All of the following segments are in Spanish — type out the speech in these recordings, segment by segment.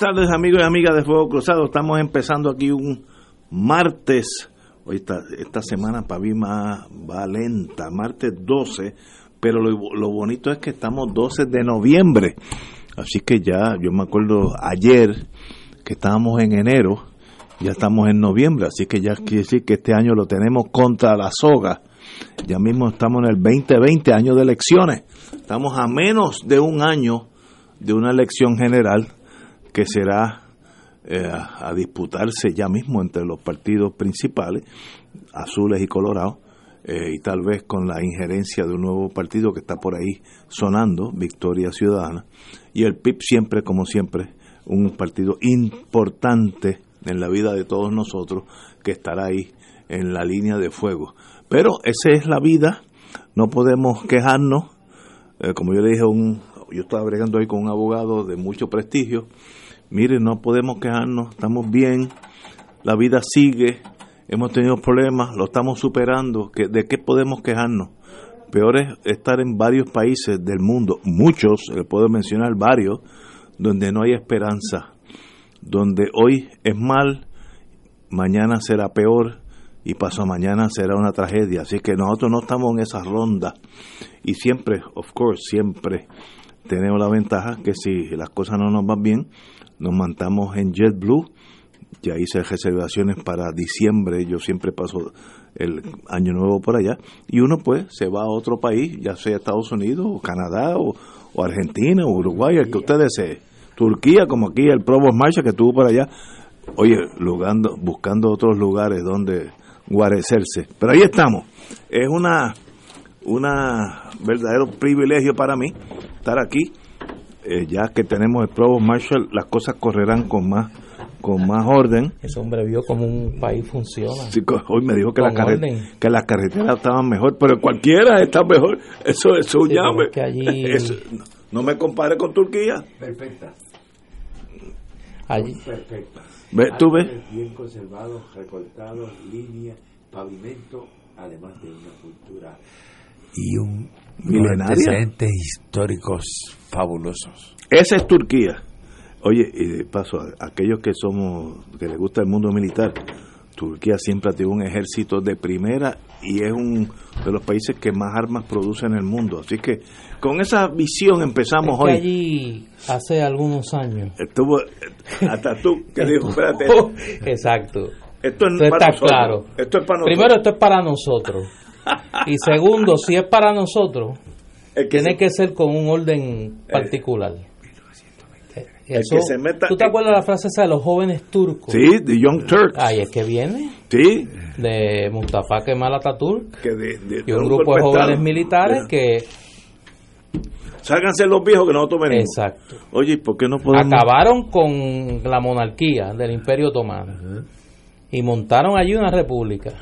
Tardes amigos y amigas de Fuego Cruzado. Estamos empezando aquí un martes. Hoy esta, esta semana para mí más, va lenta, martes 12, pero lo, lo bonito es que estamos 12 de noviembre. Así que ya, yo me acuerdo ayer que estábamos en enero, ya estamos en noviembre, así que ya quiere decir que este año lo tenemos contra la soga. Ya mismo estamos en el 2020, año de elecciones. Estamos a menos de un año de una elección general que será eh, a disputarse ya mismo entre los partidos principales, azules y colorados, eh, y tal vez con la injerencia de un nuevo partido que está por ahí sonando, Victoria Ciudadana, y el PIB siempre, como siempre, un partido importante en la vida de todos nosotros que estará ahí en la línea de fuego. Pero esa es la vida, no podemos quejarnos, eh, como yo le dije, un, yo estaba bregando ahí con un abogado de mucho prestigio, mire, no podemos quejarnos, estamos bien, la vida sigue, hemos tenido problemas, lo estamos superando, ¿de qué podemos quejarnos? Peor es estar en varios países del mundo, muchos, le puedo mencionar varios, donde no hay esperanza, donde hoy es mal, mañana será peor y paso mañana será una tragedia. Así que nosotros no estamos en esa ronda y siempre, of course, siempre tenemos la ventaja que si las cosas no nos van bien, nos mantamos en JetBlue. Ya hice reservaciones para diciembre, yo siempre paso el año nuevo por allá, y uno pues se va a otro país, ya sea Estados Unidos, o Canadá, o, Argentina, o Uruguay, el que usted desee. Turquía, como aquí el Provost Marshall que estuvo por allá, oye, lugando, buscando otros lugares donde guarecerse. Pero ahí estamos. Es una, una verdadero privilegio para mí estar aquí. Eh, ya que tenemos el Provost Marshall, las cosas correrán con más con más orden. Ese hombre vio como un país funciona. hoy me dijo que, la que las carreteras estaban mejor, pero cualquiera está mejor. Eso, es un llame. no me compare con Turquía. Perfecta. Allí. Perfecta. ¿Tú ves? Bien conservados, recortados, líneas, pavimento, además de una cultura y un antecedentes históricos fabulosos. Esa es Turquía. Oye, y de paso, a aquellos que somos, que les gusta el mundo militar, Turquía siempre ha tenido un ejército de primera y es un de los países que más armas produce en el mundo. Así que con esa visión empezamos es hoy. allí hace algunos años. Estuvo hasta tú que dijo, espérate. Exacto. Esto es para está nosotros. claro. Esto es para nosotros. Primero, esto es para nosotros. Y segundo, si es para nosotros, que tiene se- que ser con un orden particular. el Eso- que se meta- ¿Tú te acuerdas de la frase esa de los jóvenes turcos? Sí, de Young Turks. Ahí es que viene, Sí, de Mustafa Kemal Atatürk que de, de- y de un grupo de jóvenes Estado. militares que, Sálganse los viejos que nosotros venimos. exacto, Oye, ¿y ¿por qué no podemos? acabaron con la monarquía del Imperio Otomano y montaron allí una república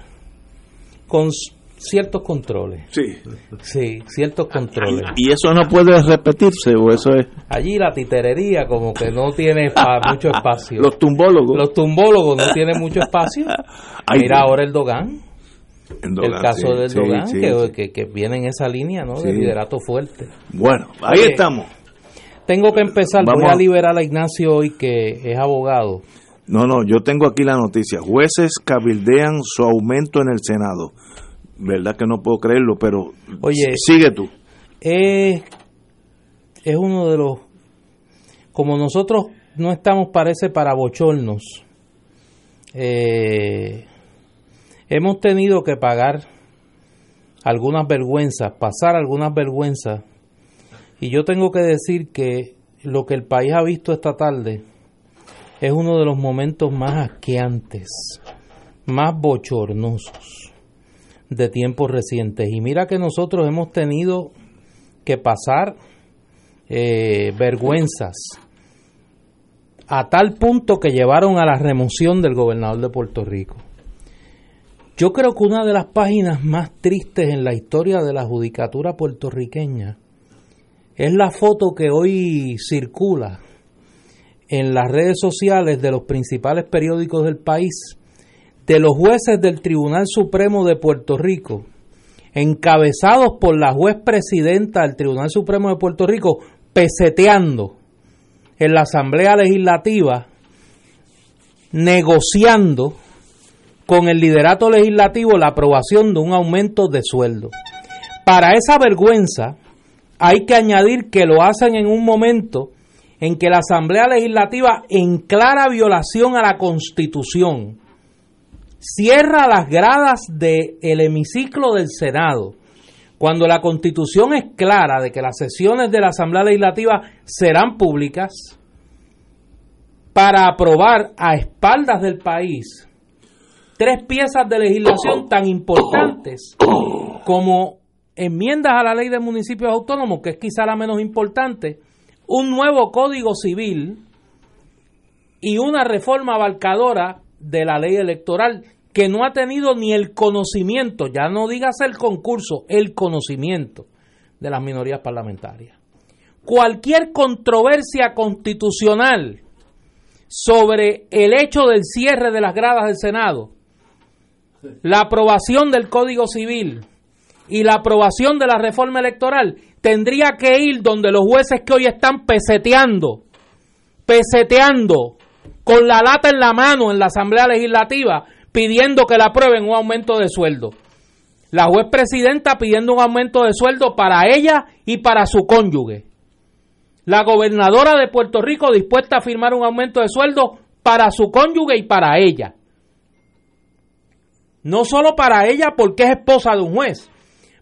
con ciertos controles. Sí. Sí, ciertos controles. ¿Y eso no puede repetirse o eso es? Allí la titerería como que no tiene pa- mucho espacio. Los tumbólogos. Los tumbólogos no tienen mucho espacio. Ay, Mira ahora el Dogan, Erdogan, el caso sí, del sí, Dogan, sí, que, sí. que, que viene en esa línea ¿no? de liderato fuerte. Bueno, ahí Oye, estamos. Tengo que empezar, Vamos voy a a- liberar a Ignacio hoy que es abogado. No, no, yo tengo aquí la noticia. Jueces cabildean su aumento en el Senado. Verdad que no puedo creerlo, pero Oye. sigue tú. Es, es uno de los... Como nosotros no estamos, parece, para bochornos, eh, hemos tenido que pagar algunas vergüenzas, pasar algunas vergüenzas, y yo tengo que decir que lo que el país ha visto esta tarde es uno de los momentos más asqueantes, más bochornosos de tiempos recientes. Y mira que nosotros hemos tenido que pasar eh, vergüenzas, a tal punto que llevaron a la remoción del gobernador de Puerto Rico. Yo creo que una de las páginas más tristes en la historia de la judicatura puertorriqueña es la foto que hoy circula en las redes sociales de los principales periódicos del país de los jueces del Tribunal Supremo de Puerto Rico, encabezados por la juez presidenta del Tribunal Supremo de Puerto Rico, peseteando en la Asamblea Legislativa, negociando con el liderato legislativo la aprobación de un aumento de sueldo. Para esa vergüenza hay que añadir que lo hacen en un momento en que la Asamblea Legislativa, en clara violación a la Constitución, cierra las gradas del hemiciclo del Senado, cuando la constitución es clara de que las sesiones de la Asamblea Legislativa serán públicas, para aprobar a espaldas del país tres piezas de legislación tan importantes como enmiendas a la ley de municipios autónomos, que es quizá la menos importante, un nuevo código civil y una reforma abarcadora de la ley electoral que no ha tenido ni el conocimiento, ya no digas el concurso, el conocimiento de las minorías parlamentarias. Cualquier controversia constitucional sobre el hecho del cierre de las gradas del Senado, la aprobación del Código Civil y la aprobación de la reforma electoral, tendría que ir donde los jueces que hoy están peseteando, peseteando con la lata en la mano en la Asamblea Legislativa, pidiendo que la aprueben un aumento de sueldo. La juez presidenta pidiendo un aumento de sueldo para ella y para su cónyuge. La gobernadora de Puerto Rico dispuesta a firmar un aumento de sueldo para su cónyuge y para ella. No solo para ella porque es esposa de un juez,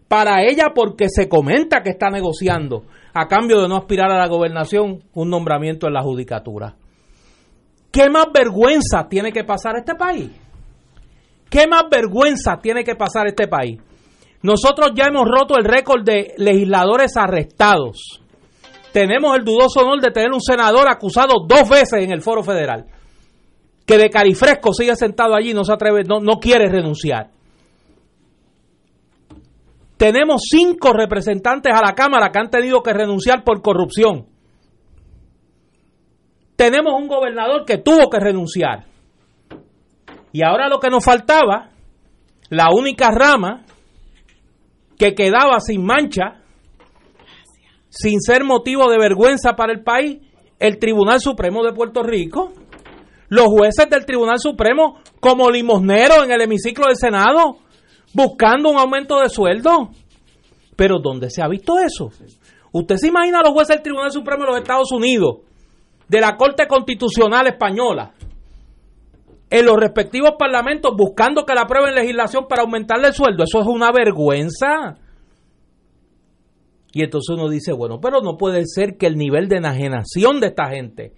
para ella porque se comenta que está negociando a cambio de no aspirar a la gobernación un nombramiento en la judicatura. ¿Qué más vergüenza tiene que pasar este país? ¿Qué más vergüenza tiene que pasar este país? Nosotros ya hemos roto el récord de legisladores arrestados. Tenemos el dudoso honor de tener un senador acusado dos veces en el foro federal, que de carifresco sigue sentado allí, no se atreve, no, no quiere renunciar. Tenemos cinco representantes a la Cámara que han tenido que renunciar por corrupción tenemos un gobernador que tuvo que renunciar. Y ahora lo que nos faltaba, la única rama que quedaba sin mancha, sin ser motivo de vergüenza para el país, el Tribunal Supremo de Puerto Rico, los jueces del Tribunal Supremo como limosneros en el hemiciclo del Senado, buscando un aumento de sueldo. Pero ¿dónde se ha visto eso? ¿Usted se imagina a los jueces del Tribunal Supremo de los Estados Unidos de la Corte Constitucional Española en los respectivos parlamentos buscando que la aprueben legislación para aumentarle el sueldo. Eso es una vergüenza. Y entonces uno dice, bueno, pero no puede ser que el nivel de enajenación de esta gente,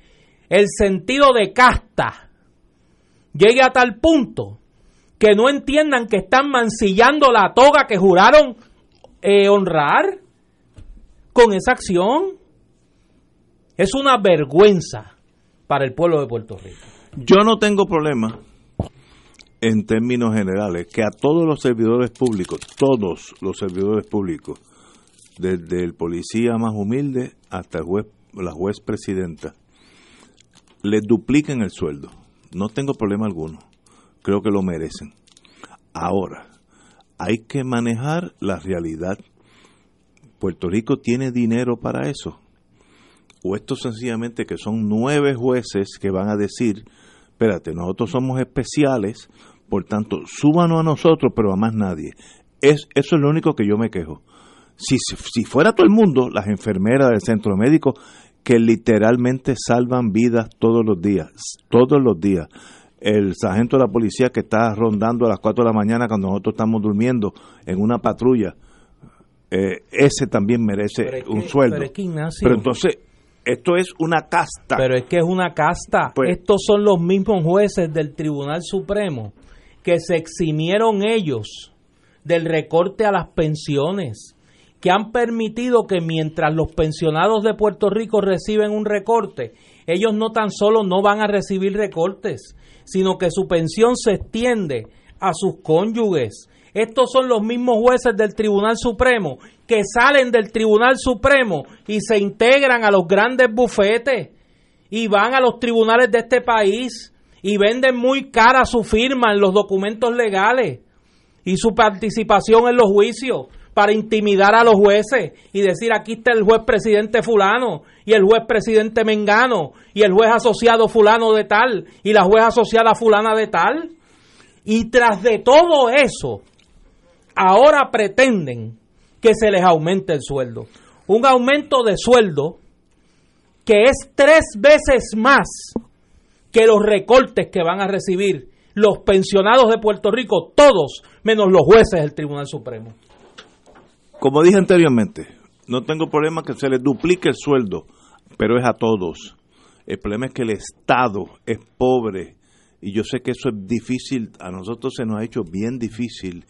el sentido de casta, llegue a tal punto que no entiendan que están mancillando la toga que juraron eh, honrar con esa acción. Es una vergüenza para el pueblo de Puerto Rico. Yo no tengo problema en términos generales que a todos los servidores públicos, todos los servidores públicos, desde el policía más humilde hasta juez, la juez presidenta, les dupliquen el sueldo. No tengo problema alguno. Creo que lo merecen. Ahora, hay que manejar la realidad. Puerto Rico tiene dinero para eso o esto sencillamente que son nueve jueces que van a decir, espérate, nosotros somos especiales, por tanto, súbanos a nosotros, pero a más nadie. Es, eso es lo único que yo me quejo. Si, si fuera todo el mundo, las enfermeras del centro médico, que literalmente salvan vidas todos los días, todos los días. El sargento de la policía que está rondando a las 4 de la mañana cuando nosotros estamos durmiendo en una patrulla, eh, ese también merece un sueldo. pero entonces, esto es una casta. Pero es que es una casta. Pues- Estos son los mismos jueces del Tribunal Supremo que se eximieron ellos del recorte a las pensiones que han permitido que mientras los pensionados de Puerto Rico reciben un recorte, ellos no tan solo no van a recibir recortes, sino que su pensión se extiende a sus cónyuges. Estos son los mismos jueces del Tribunal Supremo que salen del Tribunal Supremo y se integran a los grandes bufetes y van a los tribunales de este país y venden muy cara su firma en los documentos legales y su participación en los juicios para intimidar a los jueces y decir aquí está el juez presidente fulano y el juez presidente mengano y el juez asociado fulano de tal y la juez asociada fulana de tal. Y tras de todo eso, ahora pretenden que se les aumente el sueldo. Un aumento de sueldo que es tres veces más que los recortes que van a recibir los pensionados de Puerto Rico, todos menos los jueces del Tribunal Supremo. Como dije anteriormente, no tengo problema que se les duplique el sueldo, pero es a todos. El problema es que el Estado es pobre y yo sé que eso es difícil, a nosotros se nos ha hecho bien difícil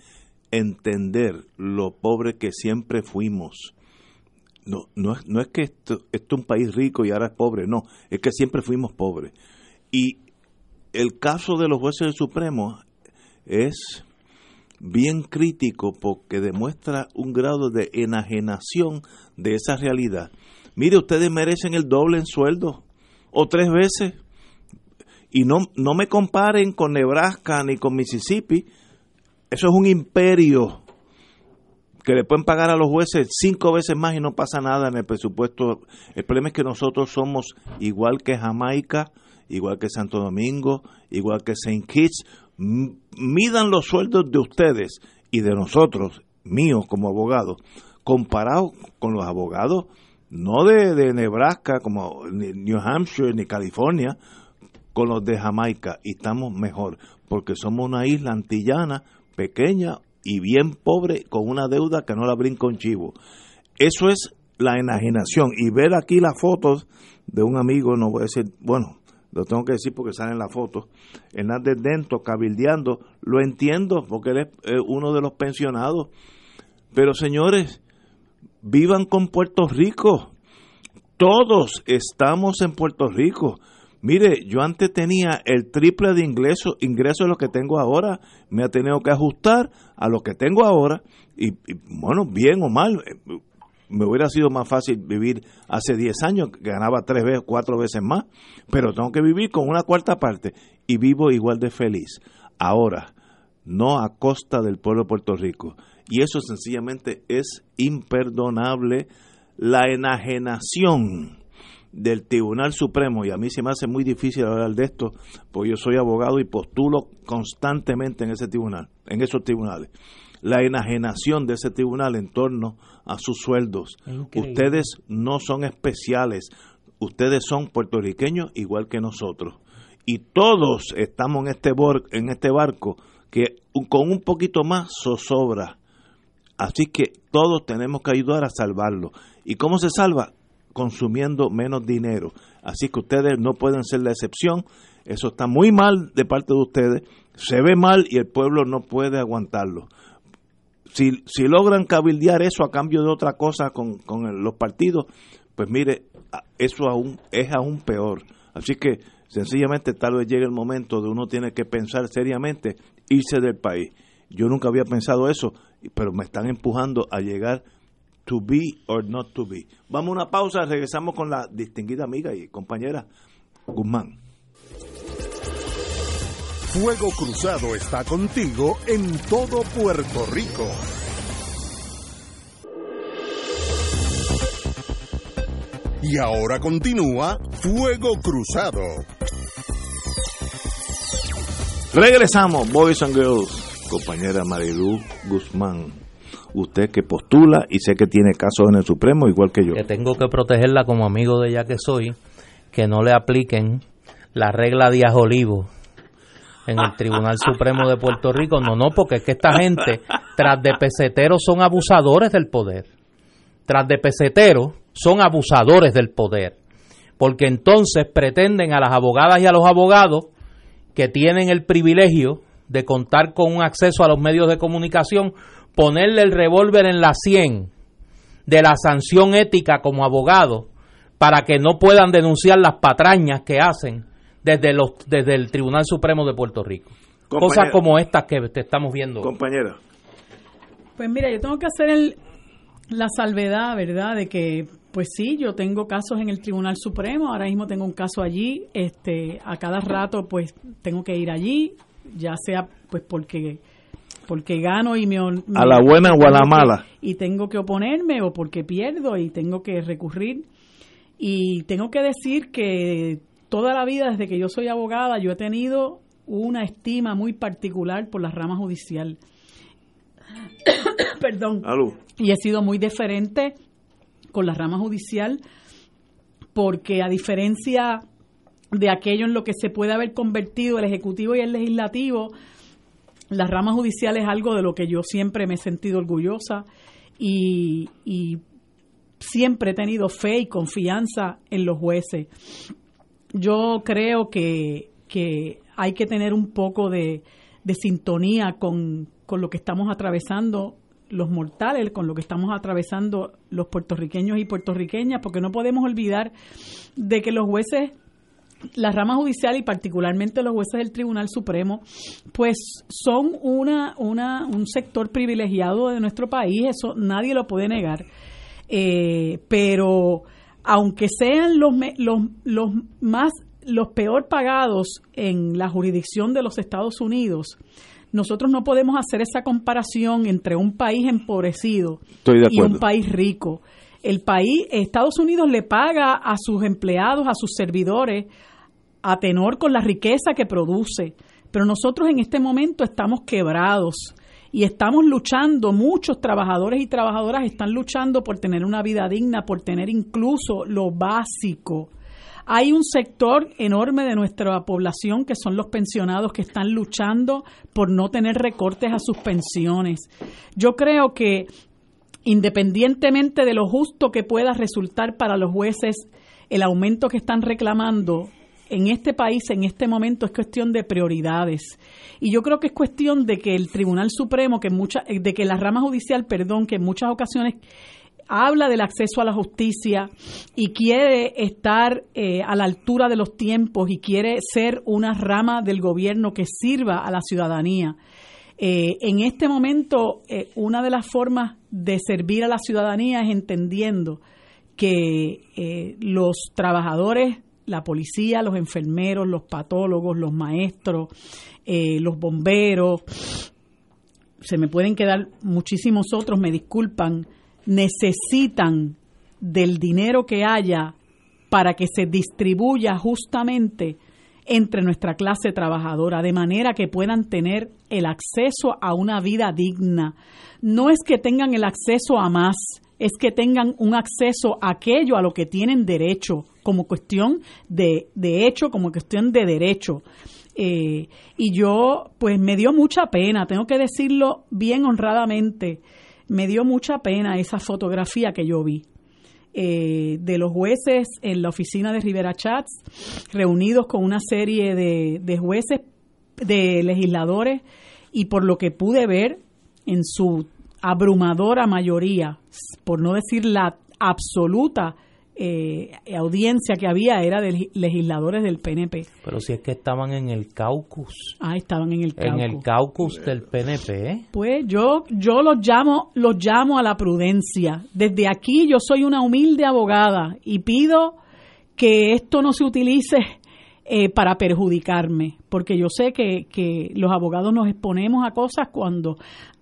entender lo pobre que siempre fuimos. No, no, es, no es que esto, esto es un país rico y ahora es pobre, no, es que siempre fuimos pobres. Y el caso de los jueces del Supremo es bien crítico porque demuestra un grado de enajenación de esa realidad. Mire, ustedes merecen el doble en sueldo o tres veces. Y no, no me comparen con Nebraska ni con Mississippi. Eso es un imperio que le pueden pagar a los jueces cinco veces más y no pasa nada en el presupuesto. El problema es que nosotros somos igual que Jamaica, igual que Santo Domingo, igual que St. Kitts, midan los sueldos de ustedes y de nosotros, míos como abogados, comparado con los abogados no de, Nebraska, como New Hampshire ni California, con los de Jamaica, y estamos mejor, porque somos una isla antillana, pequeña y bien pobre, con una deuda que no la brinca un chivo. Eso es la enajenación. Y ver aquí las fotos de un amigo, no voy a decir, bueno, lo tengo que decir porque salen las fotos, Hernández Dento cabildeando, lo entiendo porque él es uno de los pensionados, pero señores, vivan con Puerto Rico, todos estamos en Puerto Rico. Mire, yo antes tenía el triple de ingresos, ingresos de lo que tengo ahora, me ha tenido que ajustar a lo que tengo ahora, y, bueno, bien o mal, me hubiera sido más fácil vivir hace 10 años, que ganaba tres veces, cuatro veces más, pero tengo que vivir con una cuarta parte y vivo igual de feliz. Ahora, no a costa del pueblo de Puerto Rico. Y eso sencillamente es imperdonable. La enajenación del Tribunal Supremo, y a mí se me hace muy difícil hablar de esto, porque yo soy abogado y postulo constantemente en ese tribunal, en esos tribunales la enajenación de ese tribunal en torno a sus sueldos. Ustedes no son especiales, ustedes son puertorriqueños igual que nosotros. Y todos estamos en este, en este barco que con un poquito más zozobra. Así que todos tenemos que ayudar a salvarlo. ¿Y cómo se salva? Consumiendo menos dinero. Así que ustedes no pueden ser la excepción. Eso está muy mal de parte de ustedes. Se ve mal y el pueblo no puede aguantarlo si, si logran cabildear eso a cambio de otra cosa con, con los partidos, pues mire, eso aún es aún peor. Así que sencillamente tal vez llegue el momento de uno tiene que pensar seriamente irse del país. Yo nunca había pensado eso, pero me están empujando a llegar to be or not to be. Vamos a una pausa, regresamos con la distinguida amiga y compañera Guzmán. Fuego Cruzado está contigo en todo Puerto Rico. Y ahora continúa Fuego Cruzado. Regresamos, Boys and Girls, compañera Marilu Guzmán. Usted que postula y sé que tiene casos en el Supremo igual que yo. Que tengo que protegerla como amigo de ella que soy, que no le apliquen la regla de Olivo en el Tribunal Supremo de Puerto Rico. No, no, porque es que esta gente, tras de peseteros, son abusadores del poder. Tras de peseteros, son abusadores del poder. Porque entonces pretenden a las abogadas y a los abogados que tienen el privilegio de contar con un acceso a los medios de comunicación, ponerle el revólver en la 100 de la sanción ética como abogado para que no puedan denunciar las patrañas que hacen desde los desde el Tribunal Supremo de Puerto Rico. Cosas como estas que te estamos viendo. Compañera. Pues mira, yo tengo que hacer el, la salvedad, ¿verdad? De que, pues sí, yo tengo casos en el Tribunal Supremo, ahora mismo tengo un caso allí, este, a cada rato pues tengo que ir allí, ya sea pues porque porque gano y me, a la buena o a la mala. y tengo que oponerme o porque pierdo y tengo que recurrir. Y tengo que decir que toda la vida desde que yo soy abogada yo he tenido una estima muy particular por la rama judicial. Perdón. Y he sido muy deferente con la rama judicial porque a diferencia de aquello en lo que se puede haber convertido el ejecutivo y el legislativo la rama judicial es algo de lo que yo siempre me he sentido orgullosa y, siempre he tenido fe y confianza en los jueces. Yo creo que, hay que tener un poco de, sintonía con, con, lo que estamos atravesando los mortales, con lo que estamos atravesando los puertorriqueños y puertorriqueñas, porque no podemos olvidar de que los jueces la rama judicial y particularmente los jueces del Tribunal Supremo, pues son una, una, un sector privilegiado de nuestro país, eso nadie lo puede negar. Eh, pero aunque sean los, los, los más los peor pagados en la jurisdicción de los Estados Unidos, nosotros no podemos hacer esa comparación entre un país empobrecido y un país rico. El país, Estados Unidos le paga a sus empleados, a sus servidores, a tenor con la riqueza que produce. Pero nosotros en este momento estamos quebrados y estamos luchando, muchos trabajadores y trabajadoras están luchando por tener una vida digna, por tener incluso lo básico. Hay un sector enorme de nuestra población que son los pensionados que están luchando por no tener recortes a sus pensiones. Yo creo que independientemente de lo justo que pueda resultar para los jueces el aumento que están reclamando, en este país, en este momento, es cuestión de prioridades. Y yo creo que es cuestión de que el Tribunal Supremo, que mucha, de que la rama judicial, perdón, que en muchas ocasiones habla del acceso a la justicia y quiere estar eh, a la altura de los tiempos y quiere ser una rama del gobierno que sirva a la ciudadanía. Eh, en este momento, eh, una de las formas de servir a la ciudadanía es entendiendo que los trabajadores la policía, los enfermeros, los patólogos, los maestros, eh, los bomberos, se me pueden quedar muchísimos otros, me disculpan, necesitan del dinero que haya para que se distribuya justamente entre nuestra clase trabajadora, de manera que puedan tener el acceso a una vida digna. No es que tengan el acceso a más, es que tengan un acceso a aquello a lo que tienen derecho, como cuestión de, de hecho, como cuestión de derecho. Eh, y yo, pues me dio mucha pena, tengo que decirlo bien honradamente, me dio mucha pena esa fotografía que yo vi. Eh, de los jueces en la oficina de Rivera Chats, reunidos con una serie de, de jueces, de legisladores, y por lo que pude ver en su abrumadora mayoría, por no decir la absoluta eh, audiencia que había era de legisladores del PNP. Pero si es que estaban en el caucus. Ah, estaban en el caucus. En el caucus del PNP. Pues yo, yo los llamo, los llamo a la prudencia. Desde aquí yo soy una humilde abogada y pido que esto no se utilice eh, para perjudicarme, porque yo sé que, que los abogados nos exponemos a cosas cuando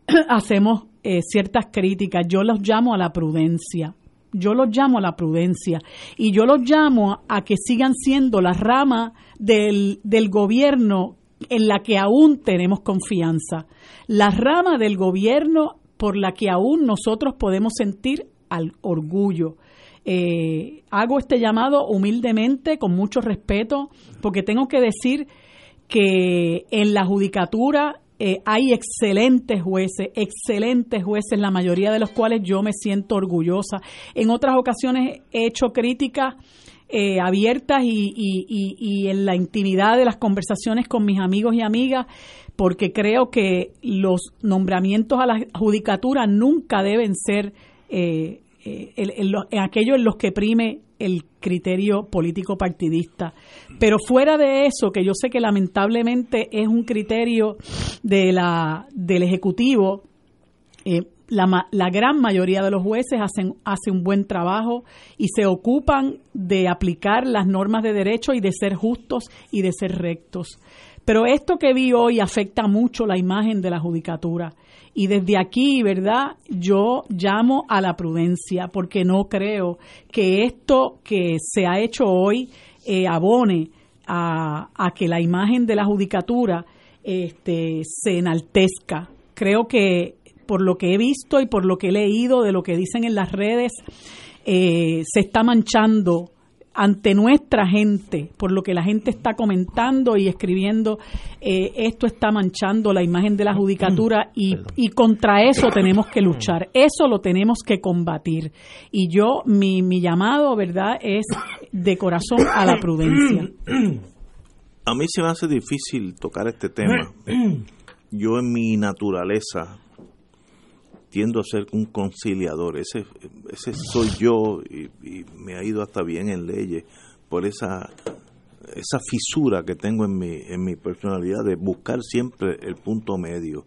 hacemos eh, ciertas críticas. Yo los llamo a la prudencia. Yo los llamo a la prudencia y yo los llamo a que sigan siendo la rama del, del gobierno en la que aún tenemos confianza, la rama del gobierno por la que aún nosotros podemos sentir al orgullo. Eh, hago este llamado humildemente, con mucho respeto, porque tengo que decir que en la judicatura eh, hay excelentes jueces, excelentes jueces, la mayoría de los cuales yo me siento orgullosa. En otras ocasiones he hecho críticas eh, abiertas y, y, en la intimidad de las conversaciones con mis amigos y amigas, porque creo que los nombramientos a la judicatura nunca deben ser eh, eh, en, aquello en los que prime el criterio político partidista. Pero fuera de eso, que yo sé que lamentablemente es un criterio de la, del Ejecutivo, eh, la, la, gran mayoría de los jueces hacen hace un buen trabajo y se ocupan de aplicar las normas de derecho y de ser justos y de ser rectos. Pero esto que vi hoy afecta mucho la imagen de la judicatura. Y desde aquí, ¿verdad? Yo llamo a la prudencia porque no creo que esto que se ha hecho hoy eh, abone a, a, que la imagen de la judicatura este, se enaltezca. Creo que por lo que he visto y por lo que he leído de lo que dicen en las redes, eh, se está manchando ante nuestra gente, por lo que la gente está comentando y escribiendo, eh, esto está manchando la imagen de la judicatura y, y, contra eso tenemos que luchar, eso lo tenemos que combatir. Y yo, mi, mi llamado, ¿verdad?, es de corazón a la prudencia. A mí se me hace difícil tocar este tema. Yo en mi naturaleza tiendo a ser un conciliador. Ese, ese soy yo y, me ha ido hasta bien en leyes por esa, esa fisura que tengo en mi, en mi personalidad de buscar siempre el punto medio.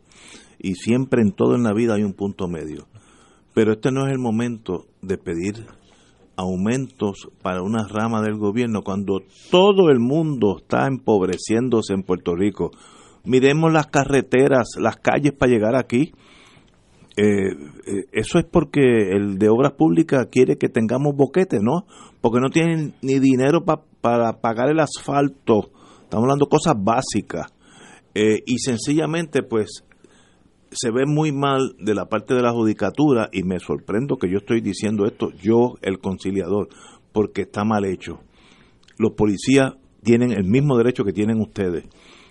Y siempre en todo en la vida hay un punto medio. Pero este no es el momento de pedir aumentos para una rama del gobierno cuando todo el mundo está empobreciéndose en Puerto Rico. Miremos las carreteras, las calles para llegar aquí eh, eh, eso es porque el de obras públicas quiere que tengamos boquetes, ¿no? Porque no tienen ni dinero para pagar el asfalto. Estamos hablando de cosas básicas. Eh, y sencillamente, pues, se ve muy mal de la parte de la judicatura y me sorprendo que yo estoy diciendo esto, yo, el conciliador, porque está mal hecho. Los policías tienen el mismo derecho que tienen ustedes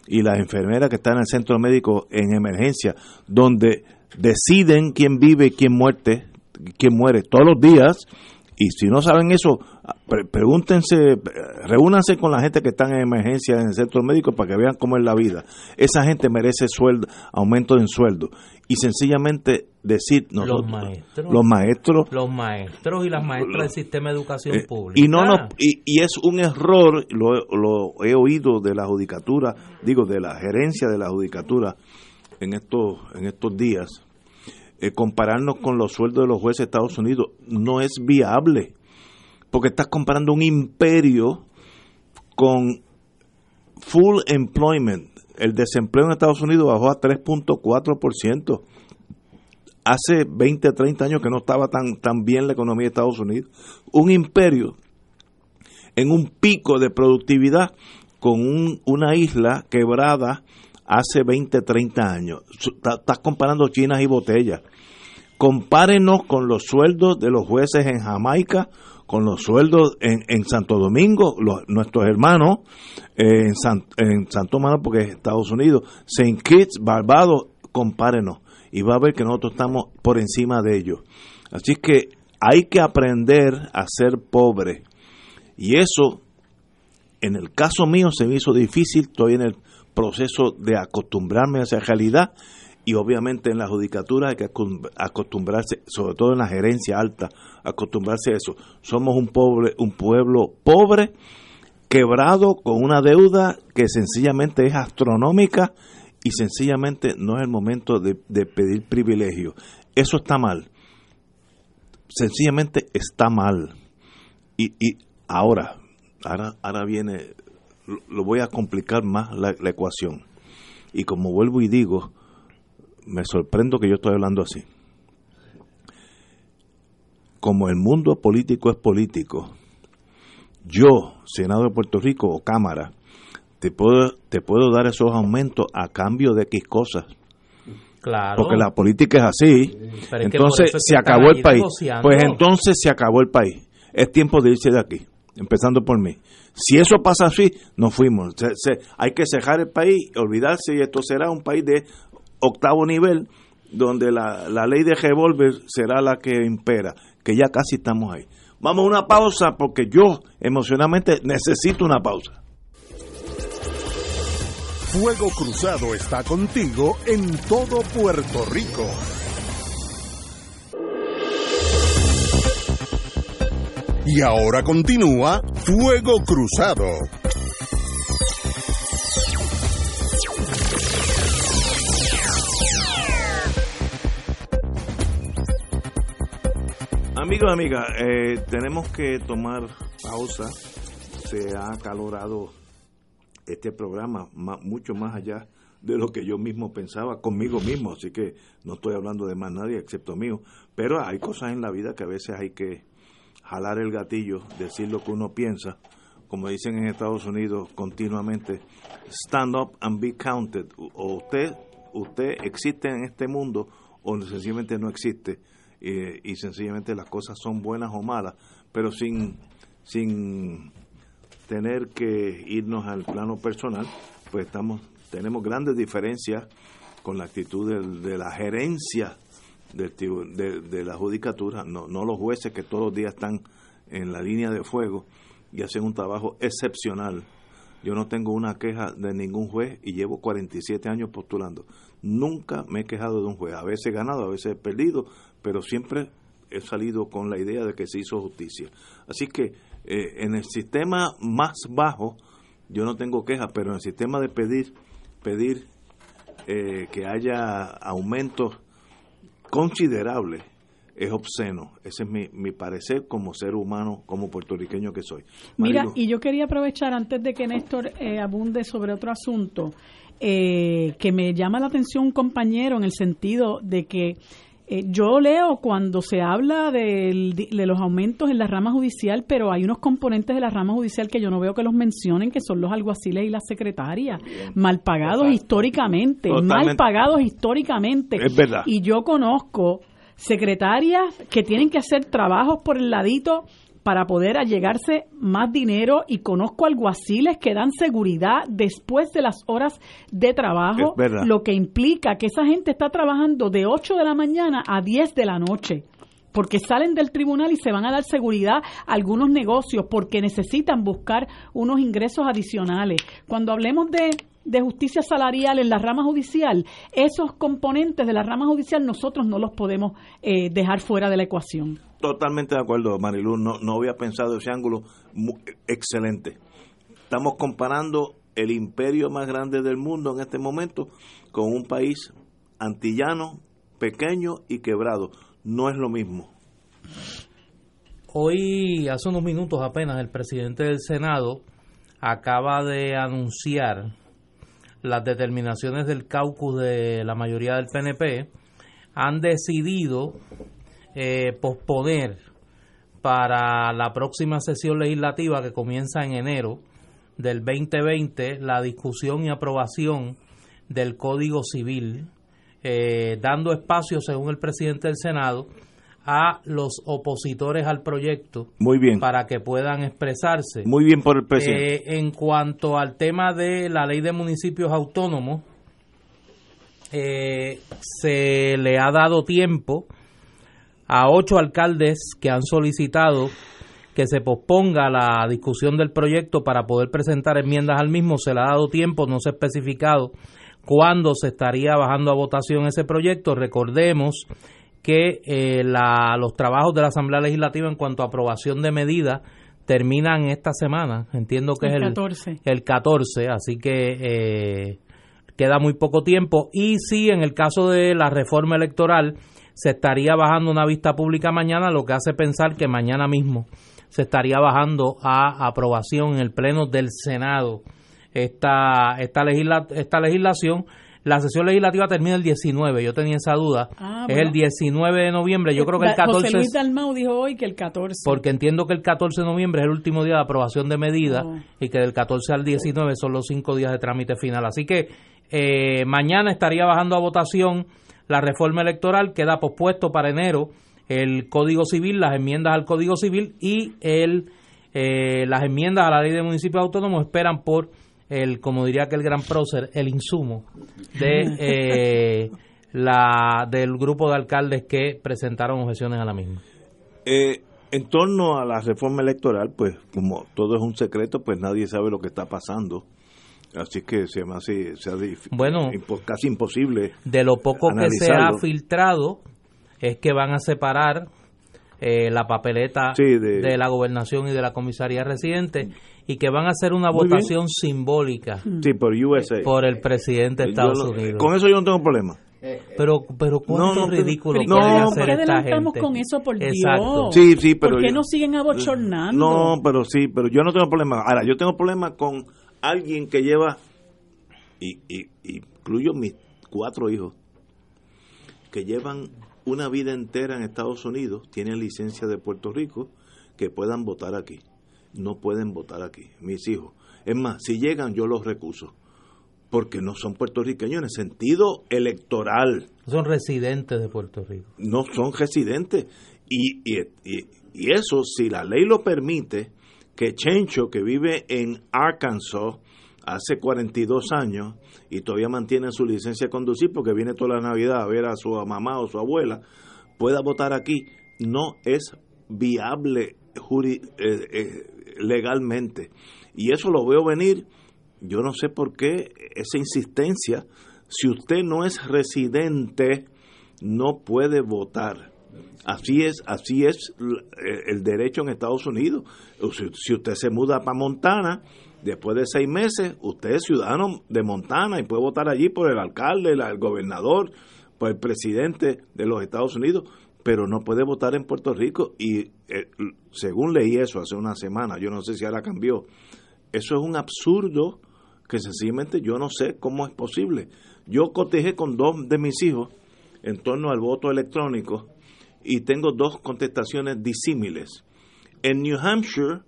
y las enfermeras que están en el centro médico en emergencia, donde deciden quién vive y quién muerte, quién muere todos los días. Y si no saben eso, pregúntense, reúnanse con la gente que está en emergencia en el centro médico para que vean cómo es la vida. Esa gente merece sueldo, aumento en sueldo. Y sencillamente decir nosotros, los maestros, los maestros, los maestros y las maestras del sistema de educación eh, pública. Y no, no y, y, es un error, lo, lo he oído de la judicatura, digo de la gerencia de la judicatura en estos en estos días eh, compararnos con los sueldos de los jueces de Estados Unidos no es viable, porque estás comparando un imperio con full employment. El desempleo en Estados Unidos bajó a 3.4%. Hace 20, 30 años que no estaba tan, tan bien la economía de Estados Unidos. Un imperio en un pico de productividad con un, una isla quebrada hace 20, 30 años. Estás comparando chinas y botellas. Compárenos con los sueldos de los jueces en Jamaica, con los sueldos en, en Santo Domingo, nuestros hermanos eh, en, en Santo Mano, porque es Estados Unidos, St. Kitts, Barbados, compárenos. Y va a ver que nosotros estamos por encima de ellos. Así que hay que aprender a ser pobre. Y eso, en el caso mío, se me hizo difícil. Estoy en el proceso de acostumbrarme a esa realidad y obviamente en la judicatura hay que acostumbrarse, sobre todo en la gerencia alta, acostumbrarse a eso. Somos un, pobre, un pueblo pobre, quebrado, con una deuda que sencillamente es astronómica y sencillamente no es el momento de, pedir privilegio. Eso está mal. Sencillamente está mal. Y, y ahora, ahora, ahora viene lo voy a complicar más la, ecuación. Y como vuelvo y digo, me sorprendo que yo estoy hablando así. Como el mundo político es político, yo, Senado de Puerto Rico o Cámara, te puedo, te puedo dar esos aumentos a cambio de X cosas. Claro. Porque la política es así. entonces se acabó el país. Pues entonces se acabó el país. Es tiempo de irse de aquí, empezando por mí. Si eso pasa así, nos fuimos. hay que cejar el país, olvidarse y esto será un país de octavo nivel donde la, la ley de revólver será la que impera, que ya casi estamos ahí. Vamos a una pausa porque yo emocionalmente necesito una pausa. Fuego Cruzado está contigo en todo Puerto Rico. Y ahora continúa Fuego Cruzado. Amigos, amigas, eh, tenemos que tomar pausa. Se ha acalorado este programa mucho más allá de lo que yo mismo pensaba conmigo mismo, así que no estoy hablando de más nadie excepto mío, pero hay cosas en la vida que a veces hay que jalar el gatillo, decir lo que uno piensa, como dicen en Estados Unidos continuamente, stand up and be counted, o usted, usted existe en este mundo o sencillamente no existe, y sencillamente las cosas son buenas o malas, pero sin, sin tener que irnos al plano personal, pues estamos tenemos grandes diferencias con la actitud de, la gerencia de, de, la judicatura, no, no los jueces que todos los días están en la línea de fuego y hacen un trabajo excepcional. Yo no tengo una queja de ningún juez y llevo 47 años postulando. Nunca me he quejado de un juez. A veces he ganado, a veces he perdido, pero siempre he salido con la idea de que se hizo justicia. Así que eh, en el sistema más bajo yo no tengo quejas, pero en el sistema de pedir pedir eh, que haya aumentos considerables es obsceno. Ese es mi, mi, parecer como ser humano, como puertorriqueño que soy. Mira, y yo quería aprovechar antes de que Néstor eh, abunde sobre otro asunto, eh, que me llama la atención un compañero en el sentido de que eh, yo leo cuando se habla de, los aumentos en la rama judicial, pero hay unos componentes de la rama judicial que yo no veo que los mencionen, que son los alguaciles y las secretarias, mal pagados históricamente, mal pagados históricamente. Es verdad. Y yo conozco secretarias que tienen que hacer trabajos por el ladito para poder allegarse más dinero y conozco alguaciles que dan seguridad después de las horas de trabajo, lo que implica que esa gente está trabajando de 8 de la mañana a 10 de la noche porque salen del tribunal y se van a dar seguridad a algunos negocios porque necesitan buscar unos ingresos adicionales. Cuando hablemos de de justicia salarial en la rama judicial, esos componentes de la rama judicial nosotros no los podemos eh, dejar fuera de la ecuación. Totalmente de acuerdo, Marilu, no, no había pensado ese ángulo excelente. Estamos comparando el imperio más grande del mundo en este momento con un país antillano, pequeño y quebrado. No es lo mismo. Hoy, hace unos minutos apenas, el presidente del Senado acaba de anunciar las determinaciones del caucus de la mayoría del PNP, han decidido eh, posponer para la próxima sesión legislativa que comienza en enero del 2020 la discusión y aprobación del Código Civil, eh, dando espacio, según el presidente del Senado, a los opositores al proyecto Muy bien. para que puedan expresarse. Muy bien por el presidente. Eh, en cuanto al tema de la ley de municipios autónomos, eh, se le ha dado tiempo a ocho alcaldes que han solicitado que se posponga la discusión del proyecto para poder presentar enmiendas al mismo. Se le ha dado tiempo, no se ha especificado cuándo se estaría bajando a votación ese proyecto. Recordemos que eh, la, los trabajos de la Asamblea Legislativa en cuanto a aprobación de medidas terminan esta semana. Entiendo que es el 14. el 14, así que eh, queda muy poco tiempo. Y sí, en el caso de la reforma electoral, se estaría bajando una vista pública mañana, lo que hace pensar que mañana mismo se estaría bajando a aprobación en el Pleno del Senado esta, esta, esta legislación la sesión legislativa termina el 19, yo tenía esa duda. Ah, es el 19 de noviembre, yo creo que el 14... José Luis Dalmau dijo hoy que el 14. Porque entiendo que el 14 de noviembre es el último día de aprobación de medidas oh. y que del 14 al 19 son los cinco días de trámite final. Así que eh, mañana estaría bajando a votación la reforma electoral, queda pospuesto para enero el Código Civil, las enmiendas al Código Civil y el, eh, las enmiendas a la Ley de Municipios Autónomos esperan por el, como diría aquel gran prócer, el insumo de eh, la del grupo de alcaldes que presentaron objeciones a la misma. Eh, en torno a la reforma electoral, pues como todo es un secreto, pues nadie sabe lo que está pasando. Así que se me hace, bueno, casi imposible. De lo poco que se ha filtrado es que van a separar eh, la papeleta de, la gobernación y de la comisaría residente y que van a hacer una votación simbólica por, por el presidente de Estados Unidos. Con eso yo no tengo problema. Pero, pero cuánto ridículo no, hacer esta gente? con eso, por Dios? Sí, sí, pero ¿Por qué nos siguen abochornando? No, pero sí, pero yo no tengo problema. Ahora, yo tengo problema con alguien que lleva, y, y, incluyo mis cuatro hijos, que llevan una vida entera en Estados Unidos, tienen licencia de Puerto Rico, que puedan votar aquí. No pueden votar aquí, mis hijos. Es más, si llegan, yo los recuso porque no son puertorriqueños en el sentido electoral. Son residentes de Puerto Rico. No son residentes. Y, y, y, eso, si la ley lo permite, que Chencho, que vive en Arkansas hace 42 años y todavía mantiene su licencia de conducir porque viene toda la Navidad a ver a su mamá o su abuela, pueda votar aquí, no es viable eh, eh, legalmente. Y eso lo veo venir yo no sé por qué esa insistencia. Si usted no es residente, no puede votar. Así es, así es el derecho en Estados Unidos. Si usted se muda para Montana, después de seis meses, usted es ciudadano de Montana y puede votar allí por el alcalde, el gobernador, por el presidente de los Estados Unidos, pero no puede votar en Puerto Rico. Y eh, según leí eso hace una semana, yo no sé si ahora cambió, eso es un absurdo que sencillamente yo no sé cómo es posible. Yo cotejé con dos de mis hijos en torno al voto electrónico y tengo dos contestaciones disímiles. En New Hampshire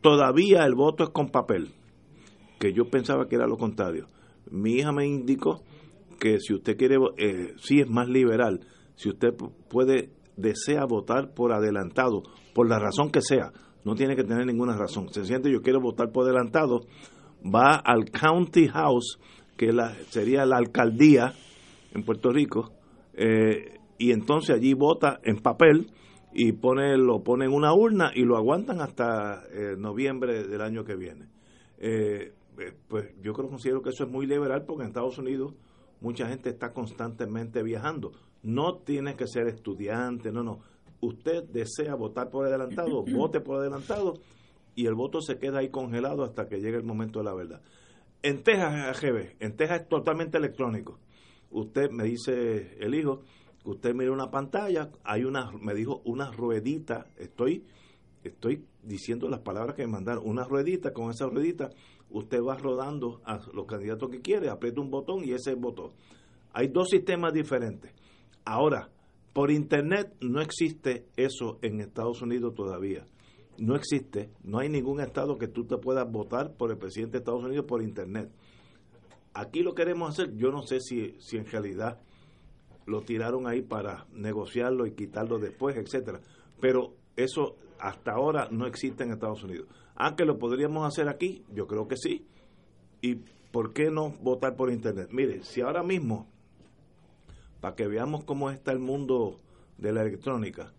todavía el voto es con papel, que yo pensaba que era lo contrario. Mi hija me indicó que si usted quiere, eh, sí es más liberal, si usted puede, desea votar por adelantado, por la razón que sea, no tiene que tener ninguna razón. Se siente yo quiero votar por adelantado, va al County House, que la, sería la alcaldía en Puerto Rico, eh, y entonces allí vota en papel y pone lo pone en una urna y lo aguantan hasta eh, noviembre del año que viene. Eh, pues yo creo considero que eso es muy liberal porque en Estados Unidos mucha gente está constantemente viajando. No tiene que ser estudiante, no, no. Usted desea votar por adelantado, vote por adelantado y el voto se queda ahí congelado hasta que llegue el momento de la verdad. En Texas, AGB, en Texas es totalmente electrónico. Usted me dice el hijo, usted mira una pantalla, hay una, me dijo una ruedita, estoy, estoy diciendo las palabras que me mandaron, una ruedita, con esa ruedita usted va rodando a los candidatos que quiere, aprieta un botón y ese botón. Hay dos sistemas diferentes. Ahora, por internet no existe eso en Estados Unidos todavía no existe, no hay ningún estado que tú te puedas votar por el presidente de Estados Unidos por internet. Aquí lo queremos hacer, yo no sé si, si en realidad lo tiraron ahí para negociarlo y quitarlo después, etcétera, pero eso hasta ahora no existe en Estados Unidos. Aunque lo podríamos hacer aquí, yo creo que sí. ¿Y por qué no votar por internet? Mire, si ahora mismo, para que veamos cómo está el mundo de la electrónica,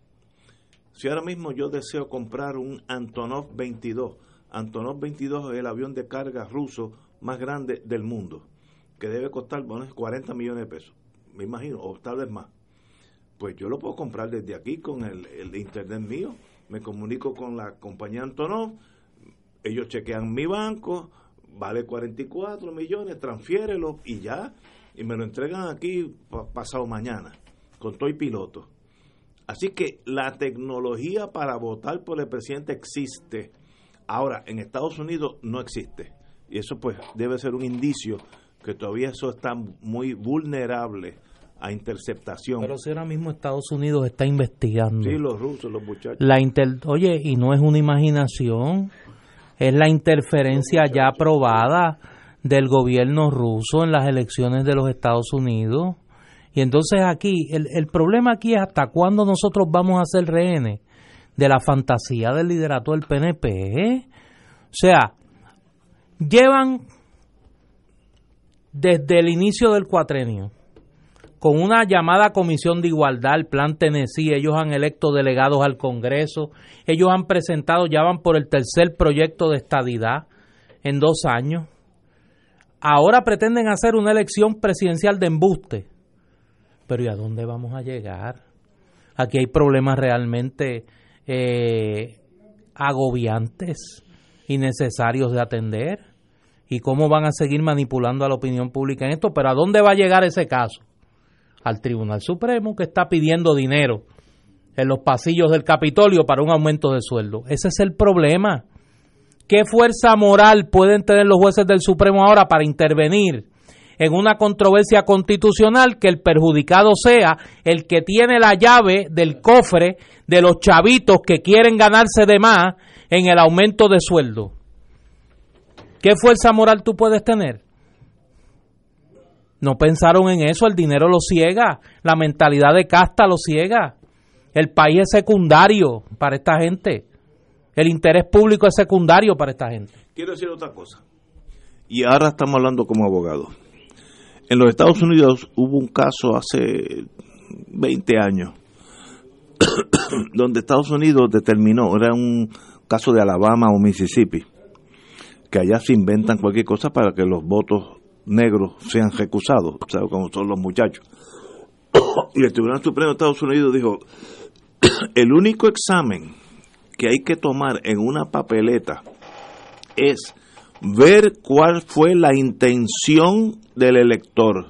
si ahora mismo yo deseo comprar un Antonov 22, Antonov 22 es el avión de carga ruso más grande del mundo, que debe costar bueno, 40 millones de pesos, me imagino, o tal vez más. Pues yo lo puedo comprar desde aquí con el, internet mío, me comunico con la compañía Antonov, ellos chequean mi banco, vale 44 millones, transfiérelo y ya, y me lo entregan aquí pasado mañana, con todo y piloto. Así que la tecnología para votar por el presidente existe. Ahora, en Estados Unidos no existe. Y eso pues debe ser un indicio que todavía eso está muy vulnerable a interceptación. Pero si ahora mismo Estados Unidos está investigando. Sí, los rusos, los muchachos. La Oye, y no es una imaginación, es la interferencia ya aprobada del gobierno ruso en las elecciones de los Estados Unidos. Y entonces aquí, el, el problema aquí es hasta cuándo nosotros vamos a ser rehenes de la fantasía del liderato del PNP. O sea, llevan desde el inicio del cuatrenio con una llamada comisión de igualdad, el plan Tennessee, ellos han electo delegados al Congreso, ellos han presentado, ya van por el tercer proyecto de estadidad en dos años. Ahora pretenden hacer una elección presidencial de embuste pero ¿y a dónde vamos a llegar? Aquí hay problemas realmente eh, agobiantes y necesarios de atender. ¿Y cómo van a seguir manipulando a la opinión pública en esto? Pero ¿a dónde va a llegar ese caso? Al Tribunal Supremo que está pidiendo dinero en los pasillos del Capitolio para un aumento de sueldo. Ese es el problema. ¿Qué fuerza moral pueden tener los jueces del Supremo ahora para intervenir en una controversia constitucional que el perjudicado sea el que tiene la llave del cofre de los chavitos que quieren ganarse de más en el aumento de sueldo. ¿Qué fuerza moral tú puedes tener? No pensaron en eso, el dinero lo ciega, la mentalidad de casta lo ciega. El país es secundario para esta gente. El interés público es secundario para esta gente. Quiero decir otra cosa. Y ahora estamos hablando como abogados. En los Estados Unidos hubo un caso hace 20 años donde Estados Unidos determinó, era un caso de Alabama o Mississippi, que allá se inventan cualquier cosa para que los votos negros sean recusados, ¿sabes cómo son los muchachos? y el Tribunal Supremo de Estados Unidos dijo, el único examen que hay que tomar en una papeleta es ver cuál fue la intención del elector.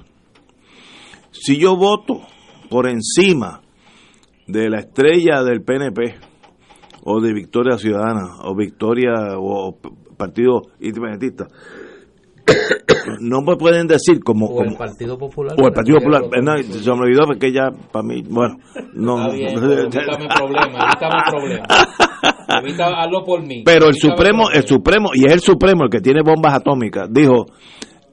Si yo voto por encima de la estrella del PNP o de Victoria Ciudadana o Victoria o Partido Independentista, no me pueden decir como, o el Partido Popular o el Partido Popular. no, se me olvidó porque ya para mí bueno no evítame problema evítame problema. Evita, hazlo por mí. Pero el Supremo el Supremo y es el Supremo el que tiene bombas atómicas dijo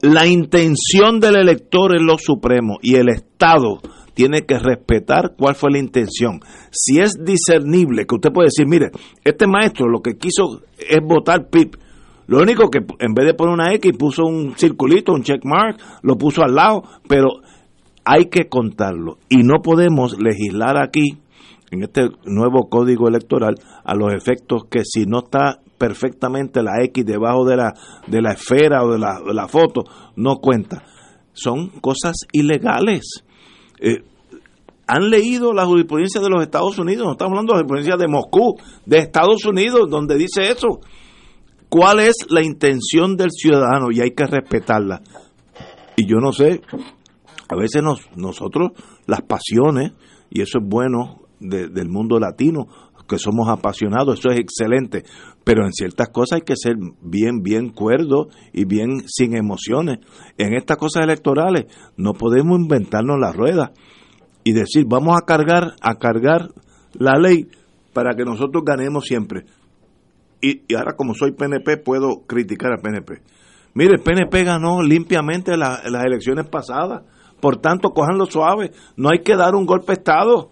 la intención del elector es lo supremo y el Estado tiene que respetar cuál fue la intención. Si es discernible, que usted puede decir, mire, este maestro lo que quiso es votar PIP, lo único que en vez de poner una X puso un circulito, un check mark, lo puso al lado, pero hay que contarlo y no podemos legislar aquí en este nuevo código electoral a los efectos que si no está perfectamente la X debajo de la de la esfera o de la, de la foto no cuenta. Son cosas ilegales. Eh, han leído la jurisprudencia de los Estados Unidos, no estamos hablando de la jurisprudencia de Moscú, de Estados Unidos, donde dice eso cuál es la intención del ciudadano y hay que respetarla. Y yo no sé, a veces nos, nosotros las pasiones, y eso es bueno del mundo latino, que somos apasionados, eso es excelente, pero en ciertas cosas hay que ser bien, bien cuerdo y bien sin emociones. En estas cosas electorales no podemos inventarnos la rueda y decir, vamos a cargar, a cargar la ley para que nosotros ganemos siempre y, ahora como soy PNP puedo criticar al PNP. Mire, el PNP ganó limpiamente las elecciones pasadas, por tanto, cojanlo suave, no hay que dar un golpe de Estado.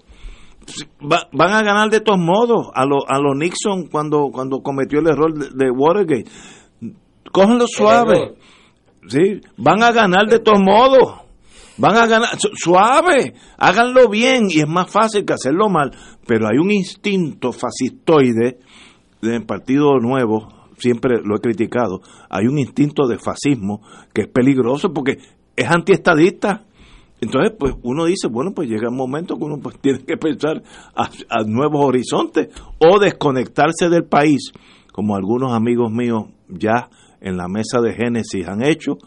van a ganar de todos modos a los a los Nixon cuando cuando cometió el error de, Watergate. Cójanlo suave. Sí, van a ganar de todos modos. Van a ganar suave, háganlo bien y es más fácil que hacerlo mal, pero hay un instinto fascistoide del Partido Nuevo, siempre lo he criticado, hay un instinto de fascismo que es peligroso porque es antiestadista. Entonces, pues uno dice, bueno, pues llega un momento que uno pues, tiene que pensar a, nuevos horizontes o desconectarse del país, como algunos amigos míos ya en la mesa de Génesis han hecho,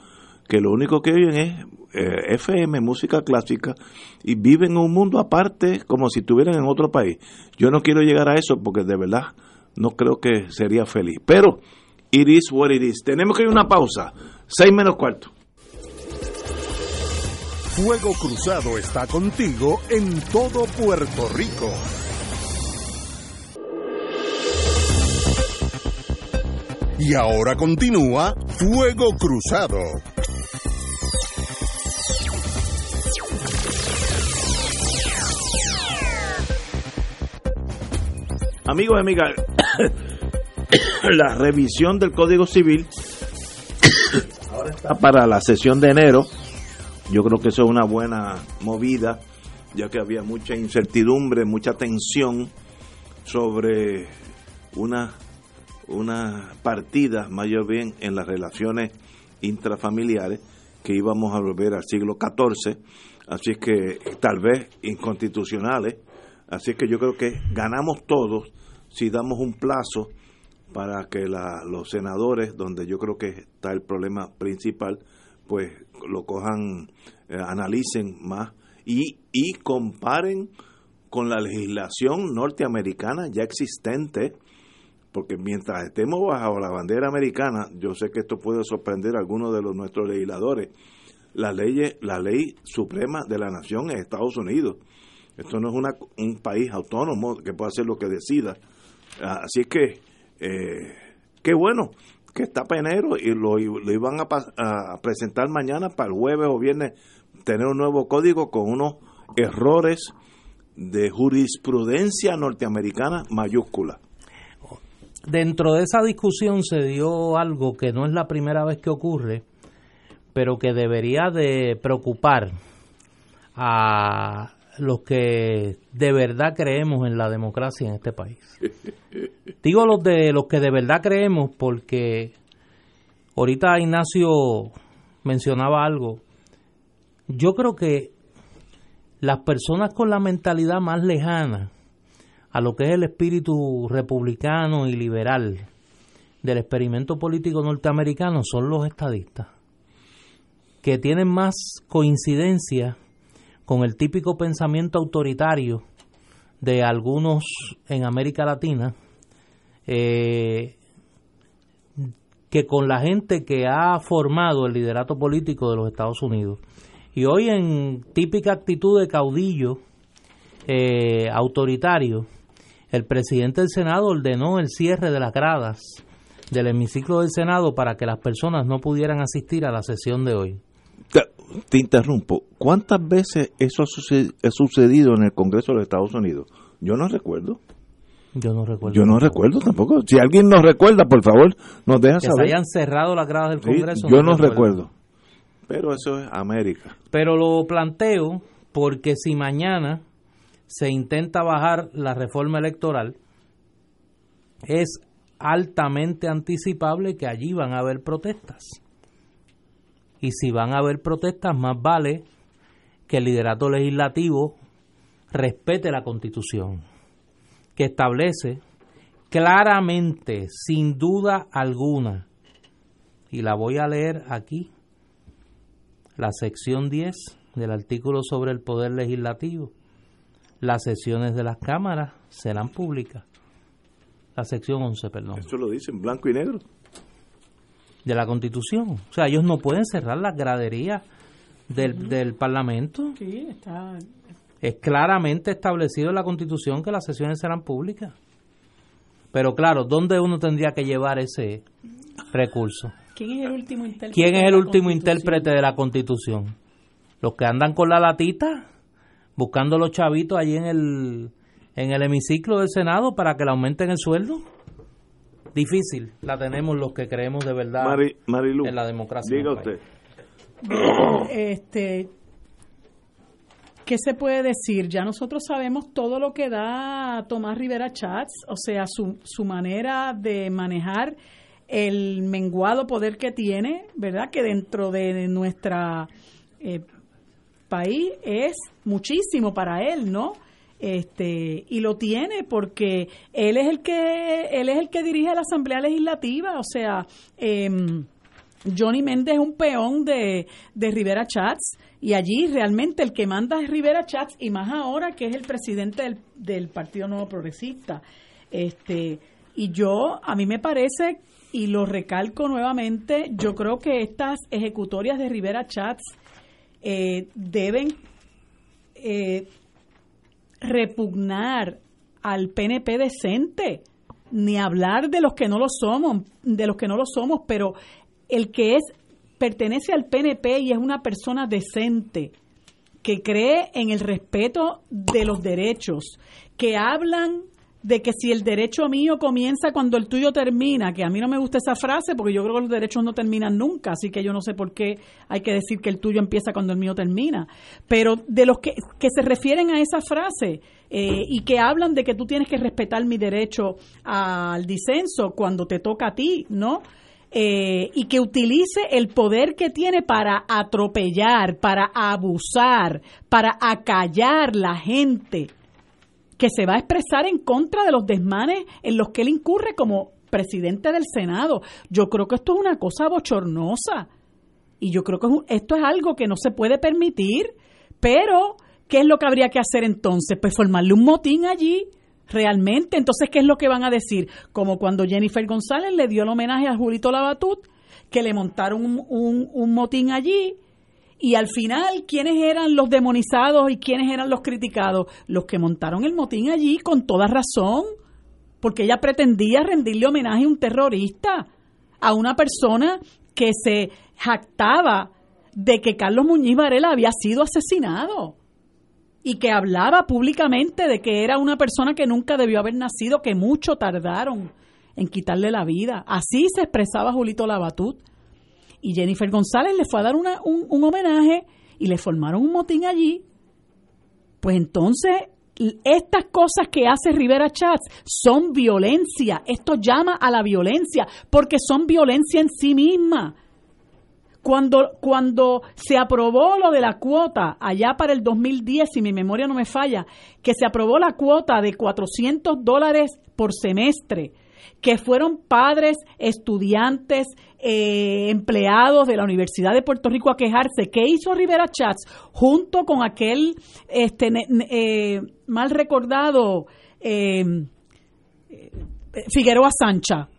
que lo único que oyen es eh, FM, música clásica, y viven en un mundo aparte como si estuvieran en otro país. Yo no quiero llegar a eso porque de verdad no creo que sería feliz. Pero, it is what it is. Tenemos que ir a una pausa. Seis menos cuarto. Fuego Cruzado está contigo en todo Puerto Rico. Y ahora continúa Fuego Cruzado. Amigos y amigas, la revisión del Código Civil ahora está para la sesión de enero. Yo creo que eso es una buena movida, ya que había mucha incertidumbre, mucha tensión sobre una, una partida, mayor bien, en las relaciones intrafamiliares que íbamos a volver al siglo XIV, así que tal vez inconstitucionales Así que yo creo que ganamos todos si damos un plazo para que los senadores, donde yo creo que está el problema principal, pues lo cojan, eh, analicen más y, y comparen con la legislación norteamericana ya existente, porque mientras estemos bajo la bandera americana, yo sé que esto puede sorprender a algunos de los nuestros legisladores, la ley, la ley suprema de la nación es Estados Unidos. Esto no es una, un país autónomo que puede hacer lo que decida. Así que, eh, qué bueno que está Penero y lo, lo iban a, a, presentar mañana para el jueves o viernes, tener un nuevo código con unos errores de jurisprudencia norteamericana mayúscula. Dentro de esa discusión se dio algo que no es la primera vez que ocurre, pero que debería de preocupar a los que de verdad creemos en la democracia en este país. Digo los de los que de verdad creemos porque ahorita Ignacio mencionaba algo. Yo creo que las personas con la mentalidad más lejana a lo que es el espíritu republicano y liberal del experimento político norteamericano son los estadistas, que tienen más coincidencia con el típico pensamiento autoritario de algunos en América Latina, eh, que con la gente que ha formado el liderato político de los Estados Unidos. Y hoy en típica actitud de caudillo eh, autoritario, el presidente del Senado ordenó el cierre de las gradas del hemiciclo del Senado para que las personas no pudieran asistir a la sesión de hoy. Te, interrumpo. ¿Cuántas veces eso ha sucedido en el Congreso de los Estados Unidos? Yo no recuerdo. Yo no recuerdo. Yo no recuerdo tampoco. Si alguien nos recuerda, por favor, nos deja que saber. se hayan cerrado las gradas del Congreso. yo no, recuerdo. Pero eso es América. Pero lo planteo porque si mañana se intenta bajar la reforma electoral, es altamente anticipable que allí van a haber protestas. Y si van a haber protestas, más vale que el liderato legislativo respete la constitución, que establece claramente, sin duda alguna, y la voy a leer aquí, la sección 10 del artículo sobre el poder legislativo. Las sesiones de las cámaras serán públicas. La sección 11, perdón. Eso lo dice blanco y negro. De la Constitución. O sea, ellos no pueden cerrar las graderías del, del Parlamento. Sí, está. Es claramente establecido en la Constitución que las sesiones serán públicas. Pero claro, ¿dónde uno tendría que llevar ese recurso? ¿Quién es el último intérprete? ¿Quién es el último intérprete de la Constitución? Los que andan con la latita buscando los chavitos allí en el en el hemiciclo del Senado para que le aumenten el sueldo. Difícil, la tenemos los que creemos de verdad en la democracia. Diga usted. Este, ¿Qué se puede decir? Ya nosotros sabemos todo lo que da Tomás Rivera Chats, o sea, su, su manera de manejar el menguado poder que tiene, ¿verdad? Que dentro de nuestra eh, país es muchísimo para él, ¿no? Este, y lo tiene porque él es el que él es el que dirige la Asamblea Legislativa, o sea, em, Johnny Méndez es un peón de, de Rivera Chats y allí realmente el que manda es Rivera Chats y más ahora que es el presidente del, del Partido Nuevo Progresista. Este, y yo, a mí me parece y lo recalco nuevamente, yo creo que estas ejecutorias de Rivera Chats eh, deben eh, repugnar al PNP decente, ni hablar de los que no lo somos, de los que no lo somos, pero el que es pertenece al PNP y es una persona decente, que cree en el respeto de los derechos, que hablan de que si el derecho mío comienza cuando el tuyo termina, que a mí no me gusta esa frase porque yo creo que los derechos no terminan nunca, así que yo no sé por qué hay que decir que el tuyo empieza cuando el mío termina. Pero de los que, que se refieren a esa frase eh, y que hablan de que tú tienes que respetar mi derecho al disenso cuando te toca a ti, ¿no? Eh, y que utilice el poder que tiene para atropellar, para abusar, para acallar la gente que se va a expresar en contra de los desmanes en los que él incurre como presidente del Senado. Yo creo que esto es una cosa bochornosa y yo creo que esto es algo que no se puede permitir, pero ¿qué es lo que habría que hacer entonces? Pues formarle un motín allí realmente. Entonces, ¿qué es lo que van a decir? Como cuando Jennifer González le dio el homenaje a Julito Labatut, que le montaron un, un motín allí y al final, ¿quiénes eran los demonizados y quiénes eran los criticados? Los que montaron el motín allí con toda razón, porque ella pretendía rendirle homenaje a un terrorista, a una persona que se jactaba de que Carlos Muñiz Varela había sido asesinado y que hablaba públicamente de que era una persona que nunca debió haber nacido, que mucho tardaron en quitarle la vida. Así se expresaba Julito Labatut y Jennifer González le fue a dar un, homenaje y le formaron un motín allí. Pues entonces, estas cosas que hace Rivera Chats son violencia. Esto llama a la violencia porque son violencia en sí misma. Cuando, cuando se aprobó lo de la cuota, allá para el 2010, si mi memoria no me falla, que se aprobó la cuota de 400 dólares por semestre, que fueron padres, estudiantes, eh, empleados de la Universidad de Puerto Rico a quejarse. ¿Qué hizo Rivera Chats junto con aquel este, eh, mal recordado eh, Figueroa Sancha?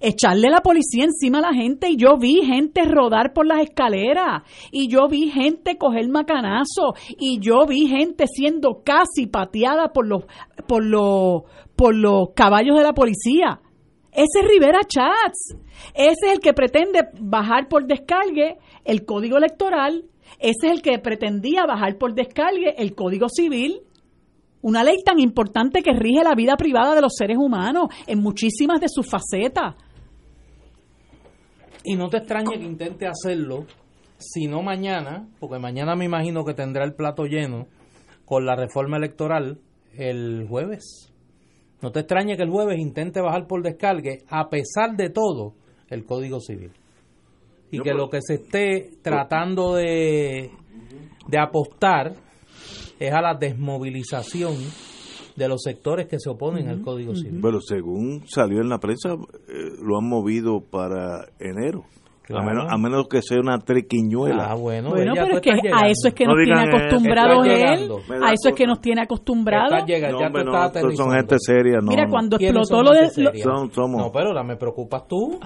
echarle la policía encima a la gente y yo vi gente rodar por las escaleras y yo vi gente coger macanazo y yo vi gente siendo casi pateada por los por los por los caballos de la policía. Ese es Rivera Chats. Ese es el que pretende bajar por descargue el código electoral. Ese es el que pretendía bajar por descargue el código civil. Una ley tan importante que rige la vida privada de los seres humanos en muchísimas de sus facetas. Y no te extrañe que intente hacerlo, si no mañana, porque mañana me imagino que tendrá el plato lleno con la reforma electoral el jueves. No te extrañe que el jueves intente bajar por descargue, a pesar de todo, el Código Civil. Y que lo que se esté tratando de, de apostar es a la desmovilización de los sectores que se oponen al Código Civil. Pero según salió en la prensa, eh, lo han movido para enero. A, menos, a menos que sea una trequiñuela. Ah, bueno, bueno pero es que a eso es que nos tiene acostumbrados él. A eso es que nos tiene acostumbrados. No, son gente seria. No, Mira, cuando explotó lo de... No, pero ahora me preocupas tú.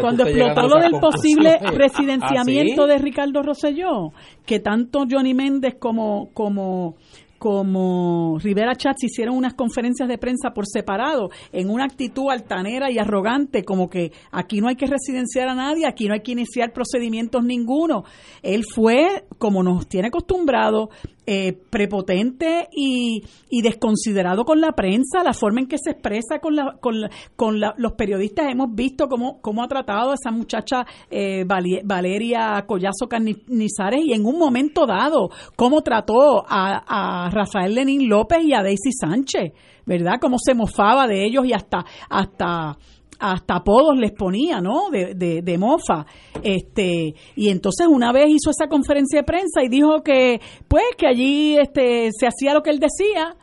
Cuando explotó lo del posible residenciamiento ¿Ah, de Ricardo Rosselló, que tanto Johnny Méndez como, como como Rivera Chats hicieron unas conferencias de prensa por separado, en una actitud altanera y arrogante, como que aquí no hay que residenciar a nadie, aquí no hay que iniciar procedimientos ninguno. Él fue, como nos tiene acostumbrado, eh, prepotente y, desconsiderado con la prensa, la forma en que se expresa con, la, con, con los periodistas. Hemos visto cómo, cómo ha tratado a esa muchacha eh, Valeria Collazo Canizares y en un momento dado, cómo trató a, a Rafael Lenín López y a Daisy Sánchez, ¿verdad? Cómo se mofaba de ellos y hasta, hasta hasta apodos les ponía, ¿no? De, de, mofa. Este, y entonces una vez hizo esa conferencia de prensa y dijo que, pues, que allí este, se hacía lo que él decía,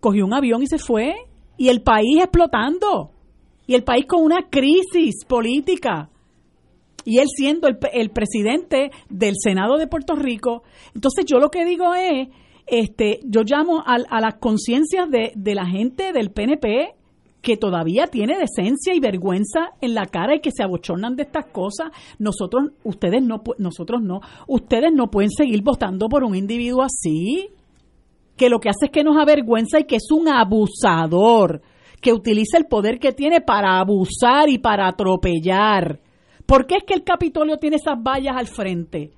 cogió un avión y se fue, y el país explotando, y el país con una crisis política, y él siendo el, el presidente del Senado de Puerto Rico. Entonces yo lo que digo es, este, yo llamo a, a las conciencias de, de la gente del PNP, que todavía tiene decencia y vergüenza en la cara y que se abochornan de estas cosas, nosotros, ustedes no, nosotros no, ustedes no pueden seguir votando por un individuo así, que lo que hace es que nos avergüenza y que es un abusador, que utiliza el poder que tiene para abusar y para atropellar. ¿Por qué es que el Capitolio tiene esas vallas al frente?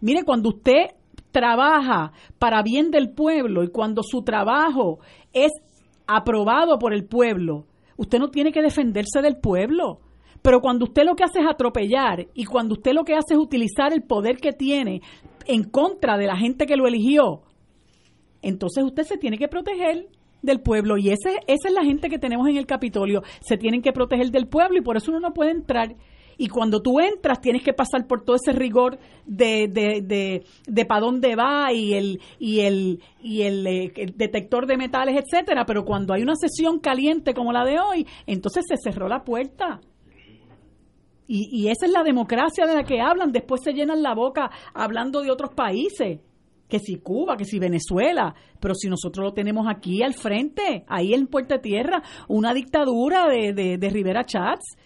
Mire, cuando usted trabaja para bien del pueblo y cuando su trabajo es aprobado por el pueblo, usted no tiene que defenderse del pueblo. Pero cuando usted lo que hace es atropellar y cuando usted lo que hace es utilizar el poder que tiene en contra de la gente que lo eligió, entonces usted se tiene que proteger del pueblo y ese, esa es la gente que tenemos en el Capitolio, se tienen que proteger del pueblo y por eso uno no puede entrar. Y cuando tú entras tienes que pasar por todo ese rigor de, de, de, de para dónde va y el y el y el, eh, el, detector de metales, etcétera. Pero cuando hay una sesión caliente como la de hoy, entonces se cerró la puerta. Y, y esa es la democracia de la que hablan. Después se llenan la boca hablando de otros países que si Cuba, que si Venezuela, pero si nosotros lo tenemos aquí al frente, ahí en Puerta Tierra, una dictadura de, de, de Rivera Chats,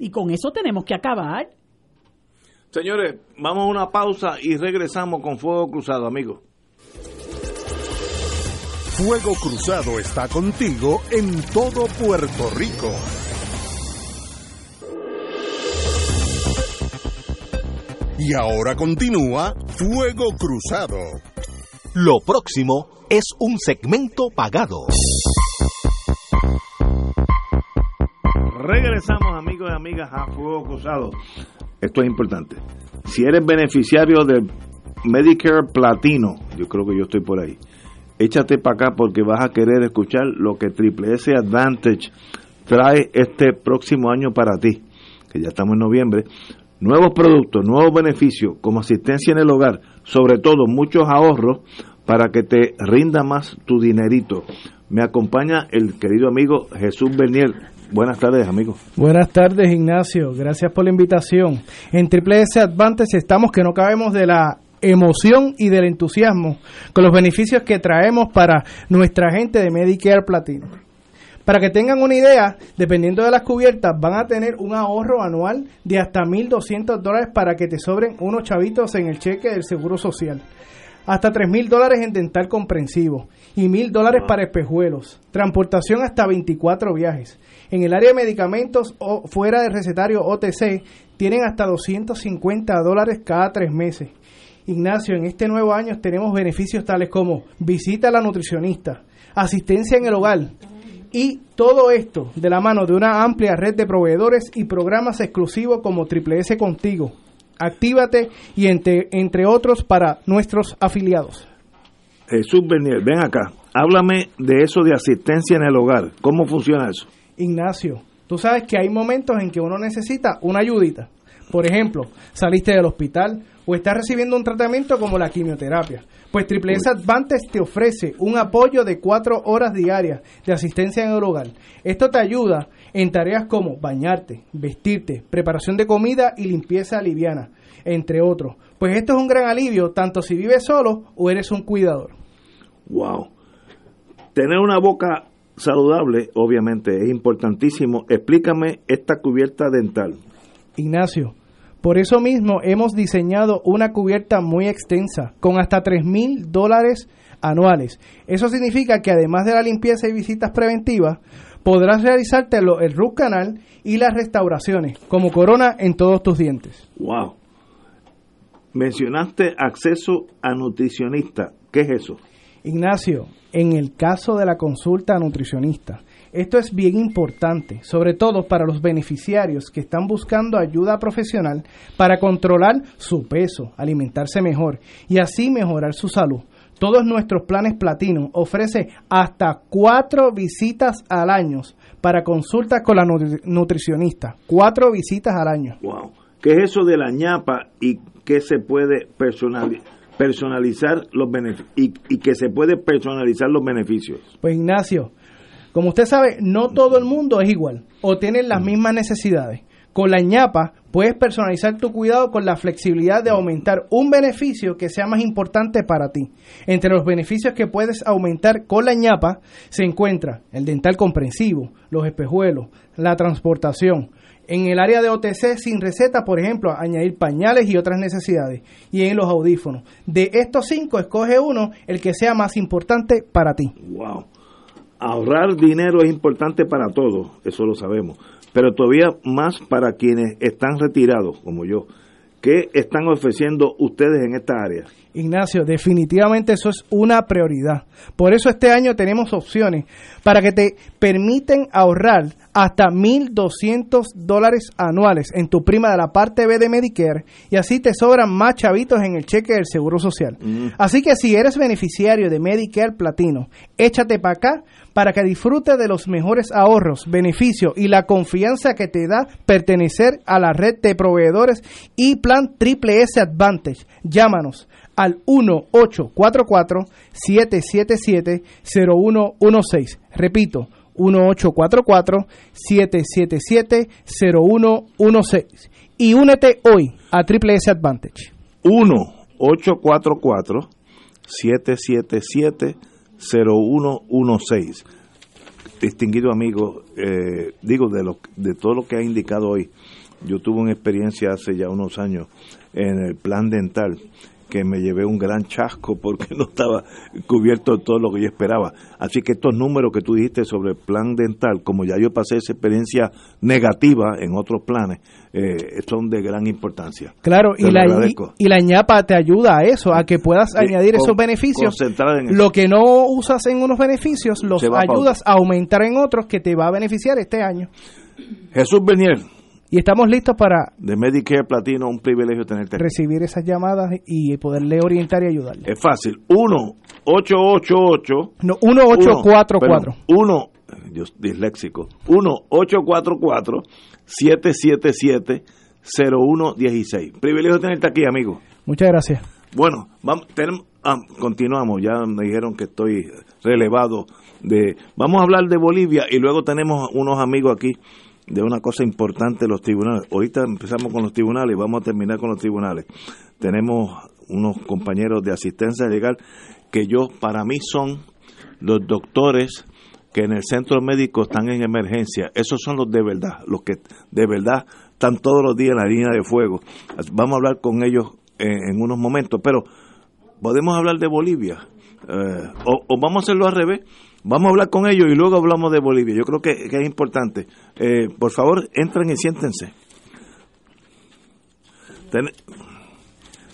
y con eso tenemos que acabar. Señores, vamos a una pausa y regresamos con Fuego Cruzado, amigos. Fuego Cruzado está contigo en todo Puerto Rico. Y ahora continúa Fuego Cruzado. Lo próximo es un segmento pagado. Regresamos amigos y amigas a Fuego Cruzado. Esto es importante. Si eres beneficiario del Medicare Platino, yo creo que yo estoy por ahí, échate para acá porque vas a querer escuchar lo que Triple S Advantage trae este próximo año para ti, que ya estamos en noviembre. Nuevos productos, nuevos beneficios, como asistencia en el hogar, sobre todo muchos ahorros para que te rinda más tu dinerito. Me acompaña el querido amigo Jesús Bernier. Buenas tardes, amigo. Buenas tardes, Ignacio. Gracias por la invitación. En Triple S Advantage estamos que no cabemos de la emoción y del entusiasmo con los beneficios que traemos para nuestra gente de Medicare Platino. Para que tengan una idea, dependiendo de las cubiertas, van a tener un ahorro anual de hasta 1.200 dólares para que te sobren unos chavitos en el cheque del Seguro Social. Hasta 3.000 dólares en dental comprensivo y 1.000 dólares para espejuelos. Transportación hasta 24 viajes. En el área de medicamentos o fuera de recetario OTC, tienen hasta 250 dólares cada tres meses. Ignacio, en este nuevo año tenemos beneficios tales como visita a la nutricionista, asistencia en el hogar, y todo esto de la mano de una amplia red de proveedores y programas exclusivos como Triple S Contigo. Actívate y entre, entre otros para nuestros afiliados. Jesús Bernier, ven acá, háblame de eso de asistencia en el hogar. ¿Cómo funciona eso? Ignacio, tú sabes que hay momentos en que uno necesita una ayudita. Por ejemplo, saliste del hospital o estás recibiendo un tratamiento como la quimioterapia. Pues Triple S Advantage te ofrece un apoyo de cuatro horas diarias de asistencia en el hogar. Esto te ayuda en tareas como bañarte, vestirte, preparación de comida y limpieza liviana, entre otros. Pues esto es un gran alivio tanto si vives solo o eres un cuidador. Wow. Tener una boca saludable, obviamente, es importantísimo. Explícame esta cubierta dental. Ignacio, por eso mismo hemos diseñado una cubierta muy extensa, con hasta 3 mil dólares anuales. Eso significa que además de la limpieza y visitas preventivas, podrás realizarte el root canal y las restauraciones, como corona en todos tus dientes. Wow. Mencionaste acceso a nutricionista. ¿Qué es eso? Ignacio, en el caso de la consulta a nutricionista, esto es bien importante, sobre todo para los beneficiarios que están buscando ayuda profesional para controlar su peso, alimentarse mejor y así mejorar su salud. Todos nuestros planes platino ofrece hasta cuatro visitas al año para consultas con la nutricionista. Cuatro visitas al año. Wow. ¿Qué es eso de la ñapa y qué se puede personalizar los beneficios y, y que se puede personalizar los beneficios? Pues Ignacio, como usted sabe, no todo el mundo es igual o tienen las mismas necesidades. Con la ñapa puedes personalizar tu cuidado con la flexibilidad de aumentar un beneficio que sea más importante para ti. Entre los beneficios que puedes aumentar con la ñapa se encuentra el dental comprensivo, los espejuelos, la transportación. En el área de OTC sin receta, por ejemplo, añadir pañales y otras necesidades. Y en los audífonos. De estos cinco, escoge uno, el que sea más importante para ti. Wow. Ahorrar dinero es importante para todos, eso lo sabemos, pero todavía más para quienes están retirados, como yo. ¿Qué están ofreciendo ustedes en esta área? Ignacio, definitivamente eso es una prioridad. Por eso este año tenemos opciones para que te permiten ahorrar hasta 1.200 dólares anuales en tu prima de la parte B de Medicare y así te sobran más chavitos en el cheque del Seguro Social. Así que si eres beneficiario de Medicare Platino, échate para acá para que disfrutes de los mejores ahorros, beneficios y la confianza que te da pertenecer a la red de proveedores y plan Triple S Advantage. Llámanos al 1-844-777-0116. Repito, 1-844-777-0116. Y únete hoy a Triple S Advantage. 1-844-777-0116. Distinguido amigo, eh, digo, de, lo, de todo lo que ha indicado hoy, yo tuve una experiencia hace ya unos años en el plan dental que me llevé un gran chasco porque no estaba cubierto todo lo que yo esperaba. Así que estos números que tú dijiste sobre el plan dental, como ya yo pasé esa experiencia negativa en otros planes, eh, son de gran importancia. Claro, y la, y, la ñapa te ayuda a eso, a que puedas añadir esos beneficios. lo que no usas en unos beneficios, los ayudas a aumentar en otros que te va a beneficiar este año. Jesús Benier, y estamos listos para... De Medicare Platino, un privilegio tenerte Recibir esas llamadas y poderle orientar y ayudarle. Es fácil. 1-888... No, 1844. 1, yo disléxico. 1-844-777-0116. Privilegio tenerte aquí, amigo. Muchas gracias. Bueno, vamos, tenemos, ah, continuamos. Ya me dijeron que estoy relevado de... Vamos a hablar de Bolivia y luego tenemos unos amigos aquí de una cosa importante los tribunales. Ahorita empezamos con los tribunales y vamos a terminar con los tribunales. Tenemos unos compañeros de asistencia legal que yo, para mí son los doctores que en el centro médico están en emergencia. Esos son los de verdad, los que de verdad están todos los días en la línea de fuego. Vamos a hablar con ellos en, unos momentos, pero podemos hablar de Bolivia. Eh, o, o, vamos a hacerlo al revés. Vamos a hablar con ellos y luego hablamos de Bolivia. Yo creo que, es importante. Eh, por favor, entren y siéntense.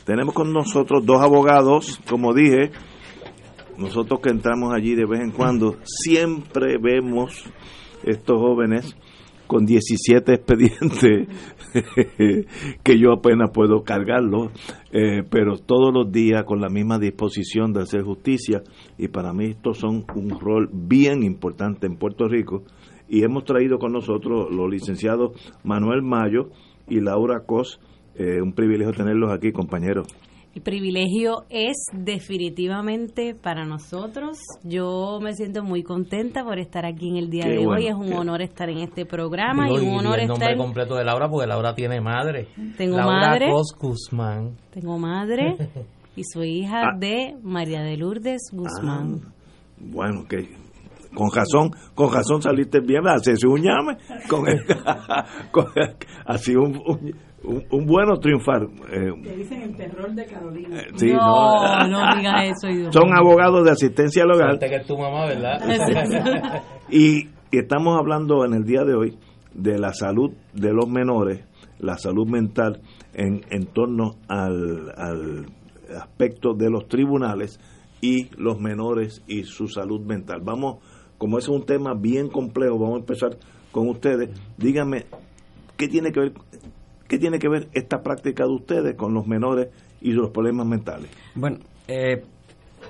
tenemos con nosotros dos abogados, como dije, nosotros que entramos allí de vez en cuando, siempre vemos estos jóvenes con 17 expedientes que yo apenas puedo cargarlo, eh, pero todos los días con la misma disposición de hacer justicia. Y para mí estos son un rol bien importante en Puerto Rico. Y hemos traído con nosotros los licenciados Manuel Mayo y Laura Cos, eh, un privilegio tenerlos aquí compañeros. El privilegio es definitivamente para nosotros. Yo me siento muy contenta por estar aquí en el día de hoy. Es un honor estar en este programa y un honor el nombre completo de Laura porque Laura tiene madre. Tengo Laura madre. Guzmán. Tengo madre y soy hija ah. de María de Lourdes Guzmán. Ah, bueno, que con razón, con razón saliste bien, hace un llame, con, con así un, un, bueno triunfar. Eh, dicen el terror de Carolina. Eh, no, no, digas eso. Son abogados de asistencia legal. que es tu mamá, ¿verdad? y, estamos hablando en el día de hoy de la salud de los menores, la salud mental en, en torno al, al aspecto de los tribunales y los menores y su salud mental. Vamos, como es un tema bien complejo, vamos a empezar con ustedes. Díganme, ¿qué tiene que ver ¿Qué tiene que ver esta práctica de ustedes con los menores y los problemas mentales? Bueno, eh,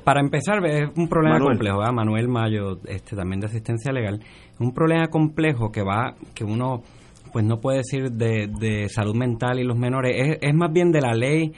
para empezar, es un problema complejo, ¿verdad? Manuel Mayo, este, también de asistencia legal, es un problema complejo que va, que uno pues no puede decir de, salud mental y los menores, es, más bien de la ley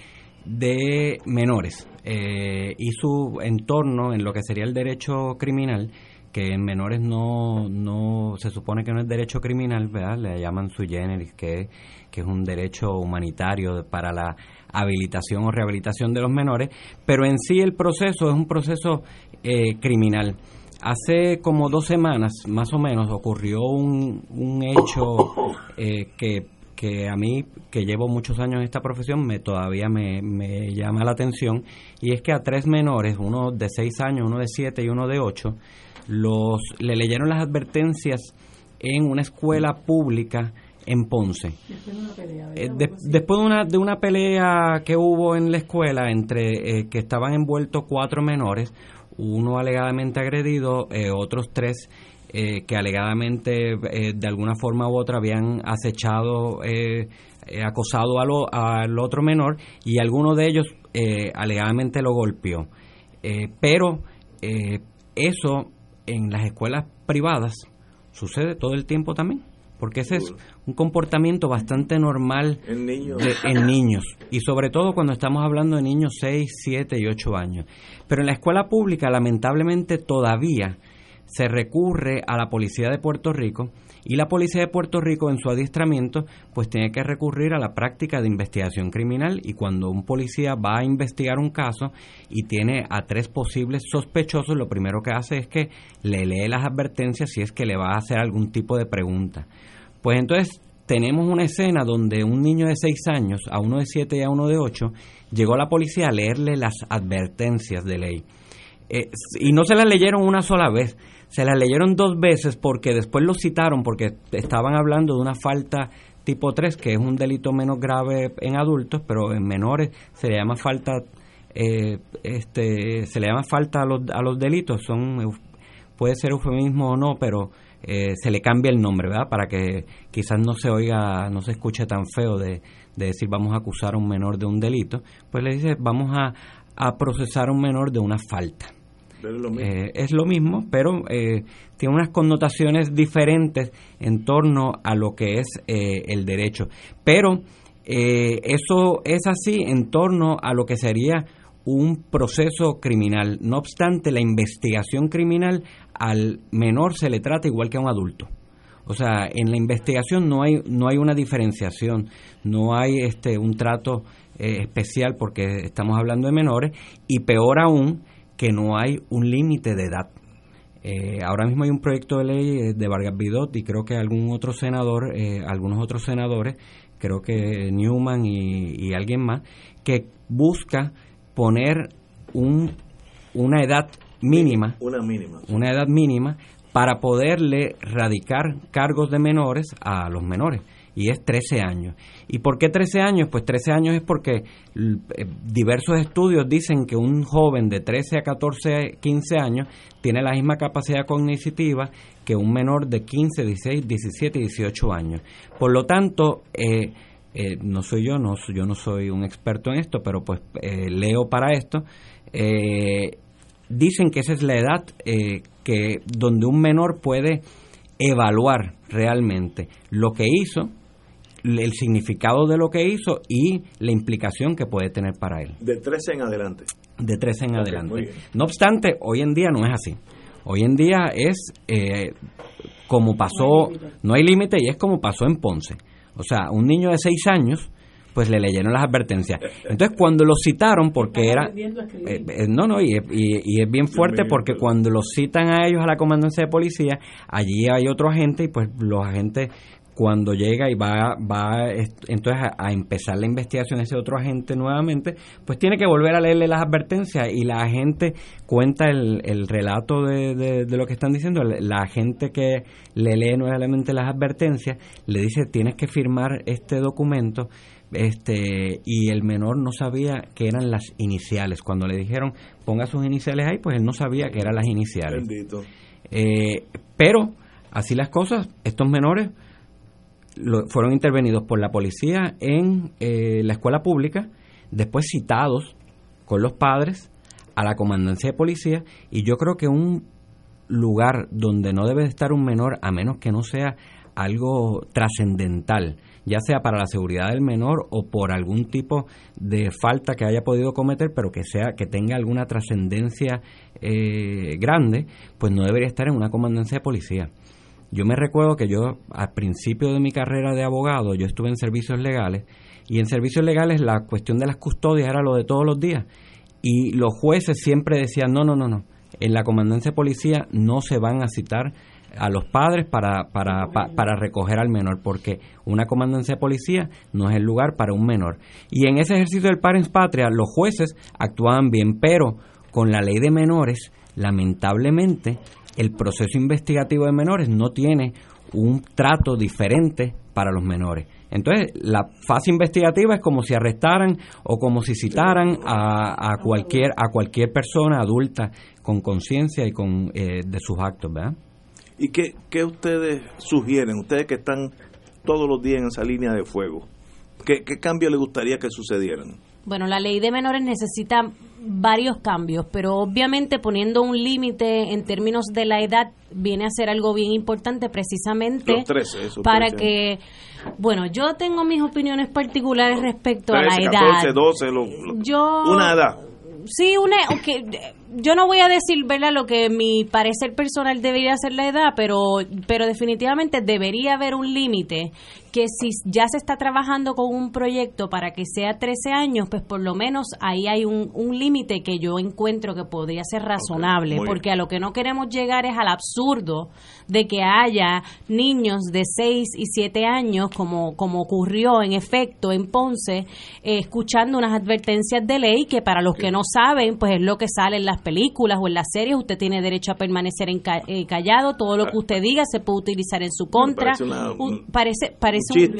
de menores eh, y su entorno en lo que sería el derecho criminal que en menores no, no se supone que no es derecho criminal, ¿verdad? Le llaman su generis, que, que es un derecho humanitario para la habilitación o rehabilitación de los menores, pero en sí el proceso es un proceso eh, criminal. Hace como dos semanas, más o menos, ocurrió un, un hecho eh, que, que a mí, que llevo muchos años en esta profesión, me todavía me, me llama la atención, y es que a tres menores, uno de seis años, uno de siete y uno de ocho, los, le leyeron las advertencias en una escuela pública en Ponce. Eh, después de una, de una pelea que hubo en la escuela entre eh, que estaban envueltos cuatro menores, uno alegadamente agredido, eh, otros tres eh, que alegadamente eh, de alguna forma u otra habían acechado, acosado al otro menor y alguno de ellos alegadamente lo golpeó. pero eso en las escuelas privadas sucede todo el tiempo también porque ese es un comportamiento bastante normal en niños. en niños y sobre todo cuando estamos hablando de niños 6, 7 y 8 años. Pero en la escuela pública lamentablemente todavía se recurre a la policía de Puerto Rico y la policía de Puerto Rico en su adiestramiento pues tiene que recurrir a la práctica de investigación criminal y cuando un policía va a investigar un caso y tiene a tres posibles sospechosos lo primero que hace es que le lee las advertencias si es que le va a hacer algún tipo de pregunta. Pues entonces tenemos una escena donde un niño de 6 años, a uno de 7 y a uno de 8, llegó la policía a leerle las advertencias de ley. Eh, y no se las leyeron una sola vez, se las leyeron dos veces porque después lo citaron porque estaban hablando de una falta tipo 3, que es un delito menos grave en adultos, pero en menores se le llama falta eh, este se le llama falta a los, a los delitos, son puede ser eufemismo o no, pero eh, se le cambia el nombre, ¿verdad? Para que quizás no se oiga, no se escuche tan feo de, decir vamos a acusar a un menor de un delito, pues le dice vamos a, procesar a un menor de una falta. Es lo mismo, eh, pero eh, tiene unas connotaciones diferentes en torno a lo que es el derecho. Pero eso es así en torno a lo que sería un proceso criminal. No obstante, la investigación criminal al menor se le trata igual que a un adulto. O sea, en la investigación no hay no hay una diferenciación, no hay este un trato eh, especial porque estamos hablando de menores y peor aún que no hay un límite de edad. Eh, ahora mismo hay un proyecto de ley eh, de Vargas Vidot y creo que algún otro senador, algunos otros senadores, creo que Newman y, y alguien más, que busca poner un, una edad mínima, una mínima, una edad mínima para poderle radicar cargos de menores a los menores y es 13 años. ¿Y por qué 13 años? Pues 13 años es porque eh, diversos estudios dicen que un joven de 13 a 14, 15 años tiene la misma capacidad cognitiva que un menor de 15, 16, 17 y 18 años. Por lo tanto, eh, eh, no soy yo, no, yo no soy un experto en esto, pero pues leo para esto, dicen que esa es la edad eh, que donde un menor puede evaluar realmente lo que hizo, el significado de lo que hizo y la implicación que puede tener para él. De 13 en adelante. De 13 en adelante. No obstante, hoy en día no es así. Hoy en día es eh, como pasó, no hay límite y es como pasó en Ponce. O sea, un niño de 6 años pues le leyeron las advertencias. Entonces cuando los citaron, porque era... Eh, eh, no, no, y, y, es bien fuerte porque cuando los citan a ellos a la comandancia de policía, allí hay otro agente y pues los agentes cuando llega y va, va entonces a, empezar la investigación ese otro agente nuevamente, pues tiene que volver a leerle las advertencias y la agente cuenta el, el relato de, de, lo que están diciendo. La agente que le lee nuevamente las advertencias le dice tienes que firmar este documento este y el menor no sabía que eran las iniciales. Cuando le dijeron ponga sus iniciales ahí, pues él no sabía que eran las iniciales. Eh, pero así las cosas, estos menores fueron intervenidos por la policía en eh, la escuela pública, después citados con los padres a la comandancia de policía y yo creo que un lugar donde no debe estar un menor a menos que no sea algo trascendental ya sea para la seguridad del menor o por algún tipo de falta que haya podido cometer, pero que sea que tenga alguna trascendencia eh, grande, pues no debería estar en una comandancia de policía. Yo me recuerdo que yo al principio de mi carrera de abogado, yo estuve en servicios legales y en servicios legales la cuestión de las custodias era lo de todos los días y los jueces siempre decían, no, no, no, no, en la comandancia de policía no se van a citar a los padres para, para, para, recoger al menor, porque una comandancia de policía no es el lugar para un menor. Y en ese ejercicio del Parents Patria, los jueces actuaban bien, pero con la ley de menores, lamentablemente, el proceso investigativo de menores no tiene un trato diferente para los menores. Entonces, la fase investigativa es como si arrestaran o como si citaran a, a cualquier a cualquier persona adulta con conciencia y con eh, de sus actos, ¿verdad? ¿Y qué, qué ustedes sugieren, ustedes que están todos los días en esa línea de fuego? ¿Qué, qué cambio les gustaría que sucedieran? Bueno, la ley de menores necesita varios cambios, pero obviamente poniendo un límite en términos de la edad viene a ser algo bien importante precisamente para que bueno, yo tengo mis opiniones particulares respecto a la edad. 14, 12, yo, una edad. Sí, una, okay, yo no voy a decir, ¿verdad?, lo que mi parecer personal debería ser la edad, pero, pero definitivamente debería haber un límite que si ya se está trabajando con un proyecto para que sea 13 años, pues por lo menos ahí hay un, un límite que yo encuentro que podría ser razonable, porque a lo que no queremos llegar es al absurdo de que haya niños de 6 y 7 años, como, como ocurrió en efecto en Ponce, eh, escuchando unas advertencias de ley que para los que no saben, pues es lo que sale en las películas o en las series, usted tiene derecho a permanecer en eh, callado, todo lo que usted diga se puede utilizar en su contra. Parece, parece,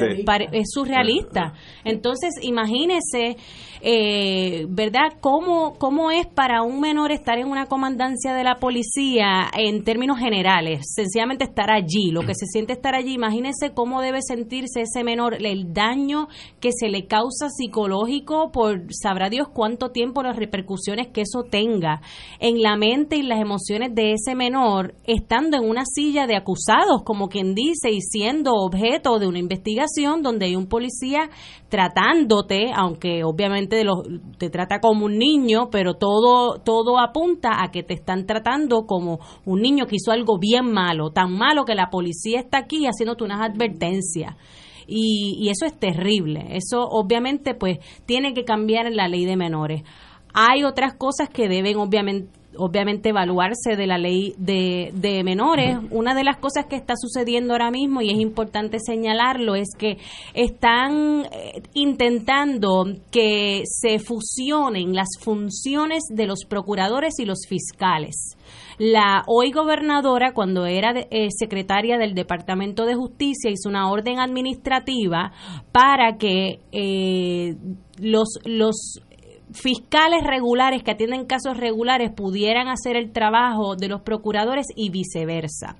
es surrealista. Entonces, imagínese, eh, ¿verdad? ¿Cómo, ¿Cómo es para un menor estar en una comandancia de la policía en términos generales? Sencillamente estar allí, lo que se siente estar allí. Imagínese cómo debe sentirse ese menor, el daño que se le causa psicológico por sabrá Dios cuánto tiempo, las repercusiones que eso tenga en la mente y las emociones de ese menor estando en una silla de acusados, como quien dice, y siendo objeto de una investigación donde hay un policía tratándote, aunque obviamente te trata como un niño, pero todo, todo apunta a que te están tratando como un niño que hizo algo bien malo, tan malo que la policía está aquí haciéndote unas advertencias. Y, y, eso es terrible. Eso obviamente pues tiene que cambiar en la ley de menores. Hay otras cosas que deben obviamente obviamente evaluarse de la ley de, de, menores. Una de las cosas que está sucediendo ahora mismo, y es importante señalarlo, es que están eh, intentando que se fusionen las funciones de los procuradores y los fiscales. La hoy gobernadora, cuando era eh, secretaria del Departamento de Justicia, hizo una orden administrativa para que eh, los, los fiscales regulares que atienden casos regulares pudieran hacer el trabajo de los procuradores y viceversa.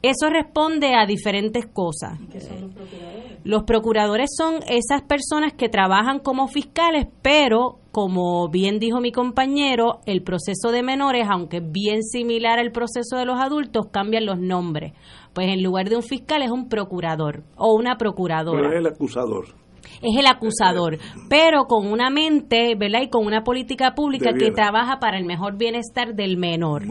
Eso responde a diferentes cosas. ¿Qué son los procuradores? Los procuradores son esas personas que trabajan como fiscales, pero como bien dijo mi compañero, el proceso de menores, aunque es bien similar al proceso de los adultos, cambian los nombres. Pues en lugar de un fiscal es un procurador o una procuradora. Pero es el acusador es el acusador, pero con una mente, ¿verdad? Y con una política pública que trabaja para el mejor bienestar del menor.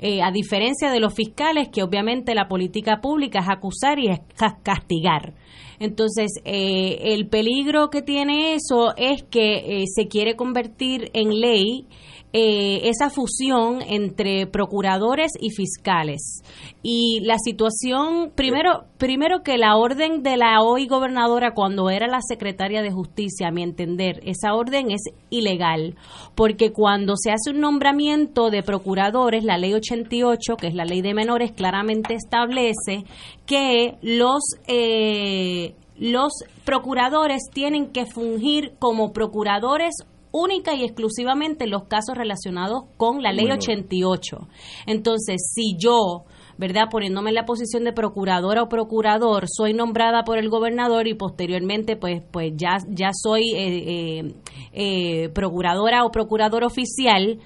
Eh, a diferencia de los fiscales, que obviamente la política pública es acusar y es castigar. Entonces, eh, el peligro que tiene eso es que eh, se quiere convertir en ley eh, esa fusión entre procuradores y fiscales. Y la situación, primero, primero que la orden de la hoy gobernadora cuando era la secretaria de justicia, a mi entender, esa orden es ilegal, porque cuando se hace un nombramiento de procuradores, la ley 88, que es la ley de menores, claramente establece que los... Eh, los procuradores tienen que fungir como procuradores única y exclusivamente los casos relacionados con la ley 88. Entonces, si yo ¿verdad? Poniéndome en la posición de procuradora o procurador, soy nombrada por el gobernador y posteriormente, pues, pues ya, ya soy eh, eh, eh, procuradora o procurador oficial,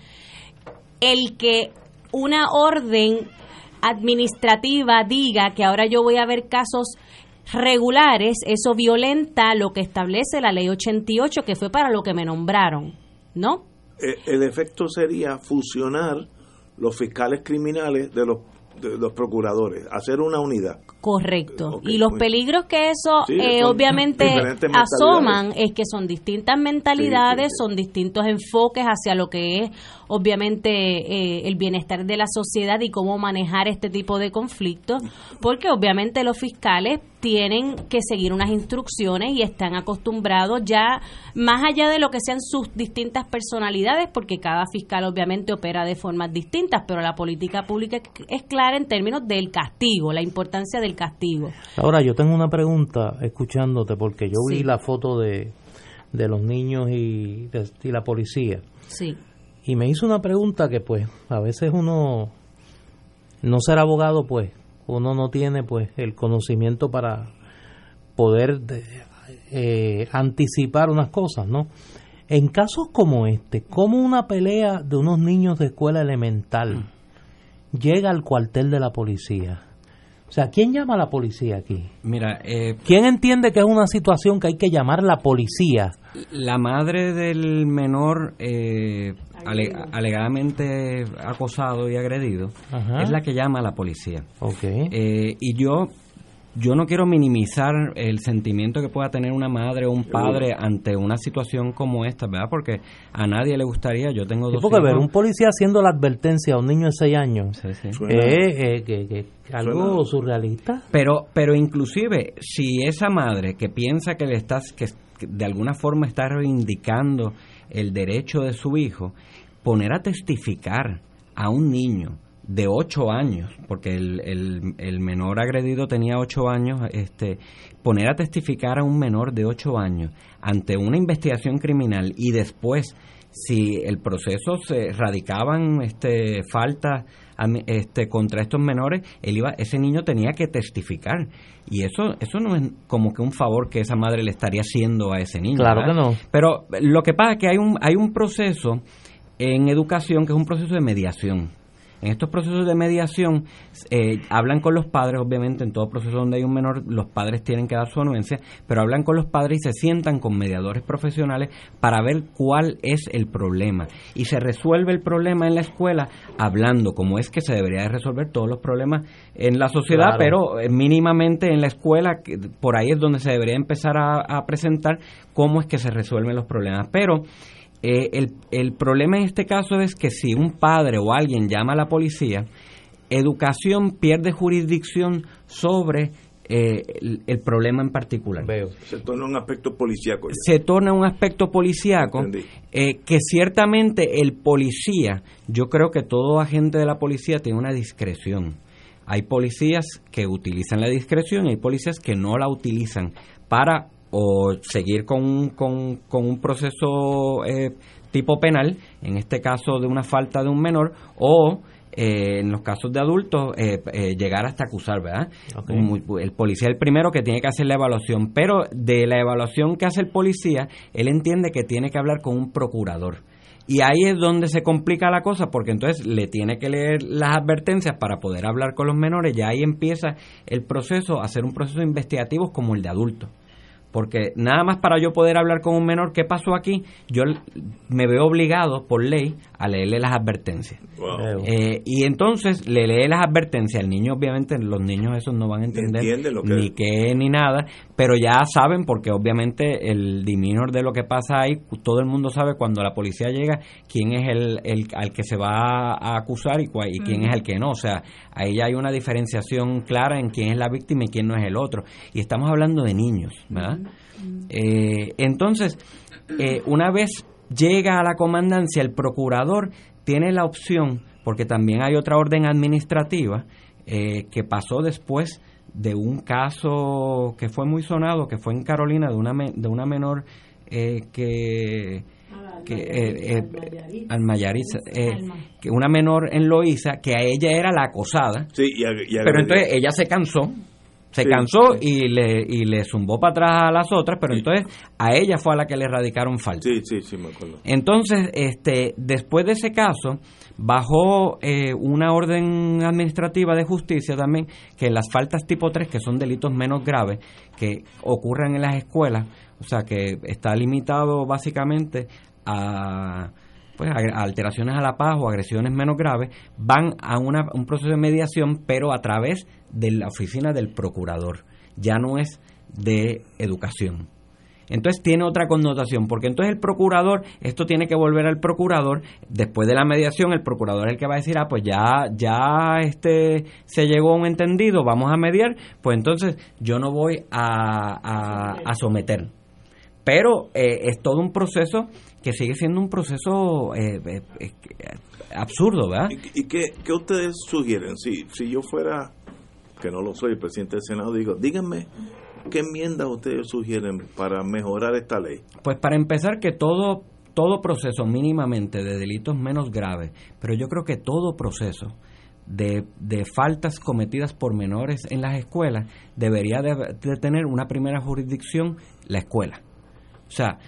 el que una orden administrativa diga que ahora yo voy a ver casos regulares, eso violenta lo que establece la ley 88, que fue para lo que me nombraron, ¿no? Eh, el efecto sería fusionar los fiscales criminales de los de los procuradores, hacer una unidad. Correcto. y los peligros que eso eh, obviamente asoman es que son distintas mentalidades, son distintos enfoques hacia lo que es obviamente eh, el bienestar de la sociedad y cómo manejar este tipo de conflictos, porque obviamente los fiscales tienen que seguir unas instrucciones y están acostumbrados ya más allá de lo que sean sus distintas personalidades, porque cada fiscal obviamente opera de formas distintas, pero la política pública es clara en términos del castigo, la importancia del castigo. Ahora yo tengo una pregunta escuchándote, porque yo vi la foto de, de los niños y, y la policía. Sí. Y me hizo una pregunta que pues a veces uno no ser abogado, pues uno no tiene pues el conocimiento para poder eh, anticipar unas cosas, ¿no? En casos como este, como una pelea de unos niños de escuela elemental llega al cuartel de la policía? O sea, ¿quién llama a la policía aquí? Mira, eh, ¿quién entiende que es una situación que hay que llamar la policía? La madre del menor eh, alegadamente acosado y agredido es la que llama a la policía. Okay. Eh, y yo yo no quiero minimizar el sentimiento que pueda tener una madre o un padre ante una situación como esta, ¿verdad? Porque a nadie le gustaría, yo tengo dos porque ver un policía haciendo la advertencia a un niño de 6 años es eh, que, algo surrealista. Pero, pero inclusive, si esa madre que piensa que le estás, que de alguna forma está reivindicando el derecho de su hijo, poner a testificar a un niño de ocho años, porque el, el, menor agredido tenía ocho años, este, poner a testificar a un menor de ocho años ante una investigación criminal y después, si el proceso se radicaban este, faltas este, contra estos menores, él iba, ese niño tenía que testificar. Y eso, eso no es como que un favor que esa madre le estaría haciendo a ese niño. Claro que no. Pero lo que pasa es que hay un, hay un proceso en educación que es un proceso de mediación en estos procesos de mediación eh, hablan con los padres, obviamente en todo proceso donde hay un menor los padres tienen que dar su anuencia, pero hablan con los padres y se sientan con mediadores profesionales para ver cuál es el problema. Y se resuelve el problema en la escuela hablando como es que se debería de resolver todos los problemas en la sociedad, pero eh, mínimamente en la escuela, por ahí es donde se debería empezar a, a presentar cómo es que se resuelven los problemas. Pero eh, el, el problema en este caso es que si un padre o alguien llama a la policía, educación pierde jurisdicción sobre eh, el, problema en particular. Se torna un aspecto policíaco. Se torna un aspecto policíaco eh, que ciertamente el policía, yo creo que todo agente de la policía tiene una discreción. Hay policías que utilizan la discreción y hay policías que no la utilizan para o seguir con, con, un proceso eh, tipo penal, en este caso de una falta de un menor, o eh, en los casos de adultos eh, llegar hasta acusar, ¿verdad? El policía es el primero que tiene que hacer la evaluación, pero de la evaluación que hace el policía, él entiende que tiene que hablar con un procurador. Y ahí es donde se complica la cosa, porque entonces le tiene que leer las advertencias para poder hablar con los menores, y ahí empieza el proceso a ser un proceso investigativo como el de adultos porque nada más para yo poder hablar con un menor, ¿qué pasó aquí? Yo me veo obligado por ley a leerle las advertencias. Eh, y entonces le lee las advertencias. El niño, obviamente, los niños esos no van a entender ni qué ni nada, pero ya saben, porque obviamente el diminor de lo que pasa ahí, todo el mundo sabe cuando la policía llega quién es el, el al que se va a acusar y, y quién es el que no. O sea, ahí ya hay una diferenciación clara en quién es la víctima y quién no es el otro. Y estamos hablando de niños, ¿verdad? Eh, entonces, eh, una vez llega a la comandancia, el procurador tiene la opción, porque también hay otra orden administrativa eh, que pasó después de un caso que fue muy sonado, que fue en Carolina, de una, de una menor que que al que una menor en Loíza que a ella era la acosada pero entonces ella se cansó se cansó y le y le zumbó para atrás a las otras, pero entonces a ella fue a la que le radicaron falta. Sí, sí, sí, me acuerdo. Entonces, este, después de ese caso, bajó eh, una orden administrativa de justicia también que las faltas tipo 3, que son delitos menos graves, que ocurren en las escuelas, o sea, que está limitado básicamente a pues alteraciones a la paz o agresiones menos graves, van a una, un proceso de mediación, pero a través de la oficina del procurador. Ya no es de educación. Entonces tiene otra connotación, porque entonces el procurador, esto tiene que volver al procurador, después de la mediación, el procurador es el que va a decir, ah, pues ya, ya este se llegó a un entendido, vamos a mediar, pues entonces yo no voy a, a, someter. Pero eh, es todo un proceso que sigue siendo un proceso eh, eh, absurdo, ¿verdad? ¿Y, qué, qué, ustedes sugieren? Si, si yo fuera que no lo soy, el presidente del Senado, digo, díganme qué enmiendas ustedes sugieren para mejorar esta ley. Pues para empezar que todo todo proceso mínimamente de delitos menos graves, pero yo creo que todo proceso de, de, faltas cometidas por menores en las escuelas, debería de, tener una primera jurisdicción la escuela. O sea,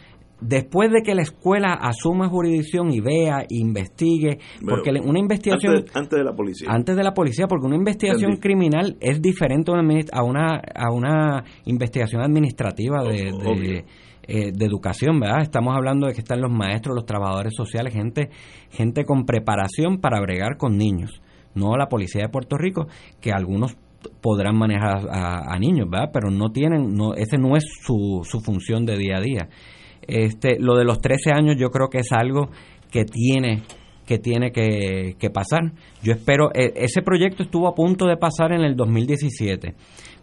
después de que la escuela asuma jurisdicción y vea, investigue, porque una investigación... Antes, de la policía. Antes de la policía, porque una investigación criminal es diferente a una, a una investigación administrativa de, eh, de, educación, ¿verdad? Estamos hablando de que están los maestros, los trabajadores sociales, gente, gente con preparación para bregar con niños, no la policía de Puerto Rico, que algunos podrán manejar a, a niños, ¿verdad? Pero no tienen, no, ese no es su, su función de día a día. Este, lo de los 13 años yo creo que es algo que tiene que tiene que, pasar. Yo espero, e, ese proyecto estuvo a punto de pasar en el 2017,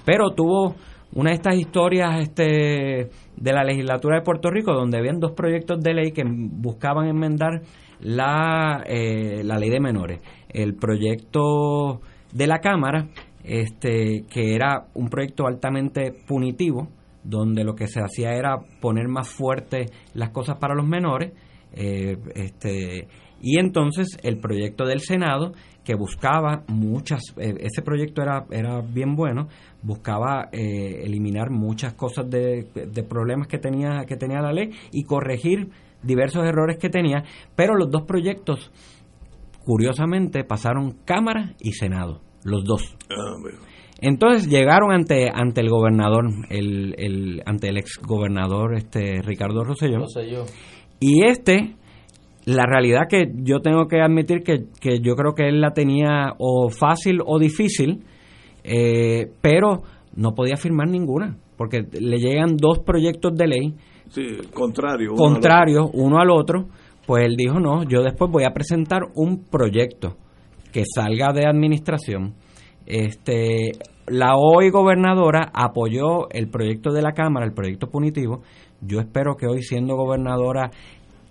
pero tuvo una de estas historias este, de la legislatura de Puerto Rico donde habían dos proyectos de ley que buscaban enmendar la, eh, la ley de menores. El proyecto de la Cámara, este, que era un proyecto altamente punitivo, donde lo que se hacía era poner más fuerte las cosas para los menores. Eh, este, y entonces el proyecto del Senado, que buscaba muchas, eh, ese proyecto era, era bien bueno, buscaba eh, eliminar muchas cosas de, de, problemas que tenía, que tenía la ley y corregir diversos errores que tenía, pero los dos proyectos, curiosamente, pasaron Cámara y Senado, los dos. Ah, entonces llegaron ante ante el gobernador, el, el ante el ex gobernador este Ricardo Rosselló. Y este, la realidad que yo tengo que admitir que, que yo creo que él la tenía o fácil o difícil, eh, pero no podía firmar ninguna, porque le llegan dos proyectos de ley. contrario, contrarios uno al otro, pues él dijo, no, yo después voy a presentar un proyecto que salga de administración este, la hoy gobernadora apoyó el proyecto de la Cámara, el proyecto punitivo. Yo espero que hoy siendo gobernadora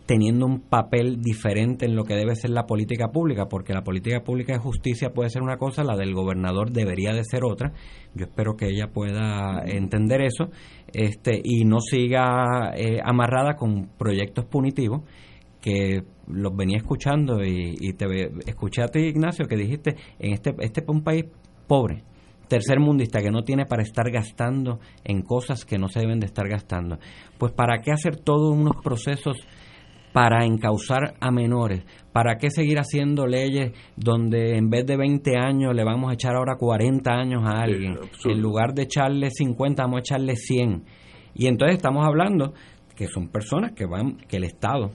teniendo un papel diferente en lo que debe ser la política pública, porque la política pública de justicia puede ser una cosa, la del gobernador debería de ser otra. Yo espero que ella pueda entender eso este, y no siga eh, amarrada con proyectos punitivos que los venía escuchando y, y, te escuché a ti Ignacio que dijiste en este este es un país pobre, tercer mundista que no tiene para estar gastando en cosas que no se deben de estar gastando. Pues ¿para qué hacer todos unos procesos para encauzar a menores? ¿Para qué seguir haciendo leyes donde en vez de 20 años le vamos a echar ahora 40 años a alguien? en lugar de echarle 50 vamos a echarle 100. Y entonces estamos hablando que son personas que van que el Estado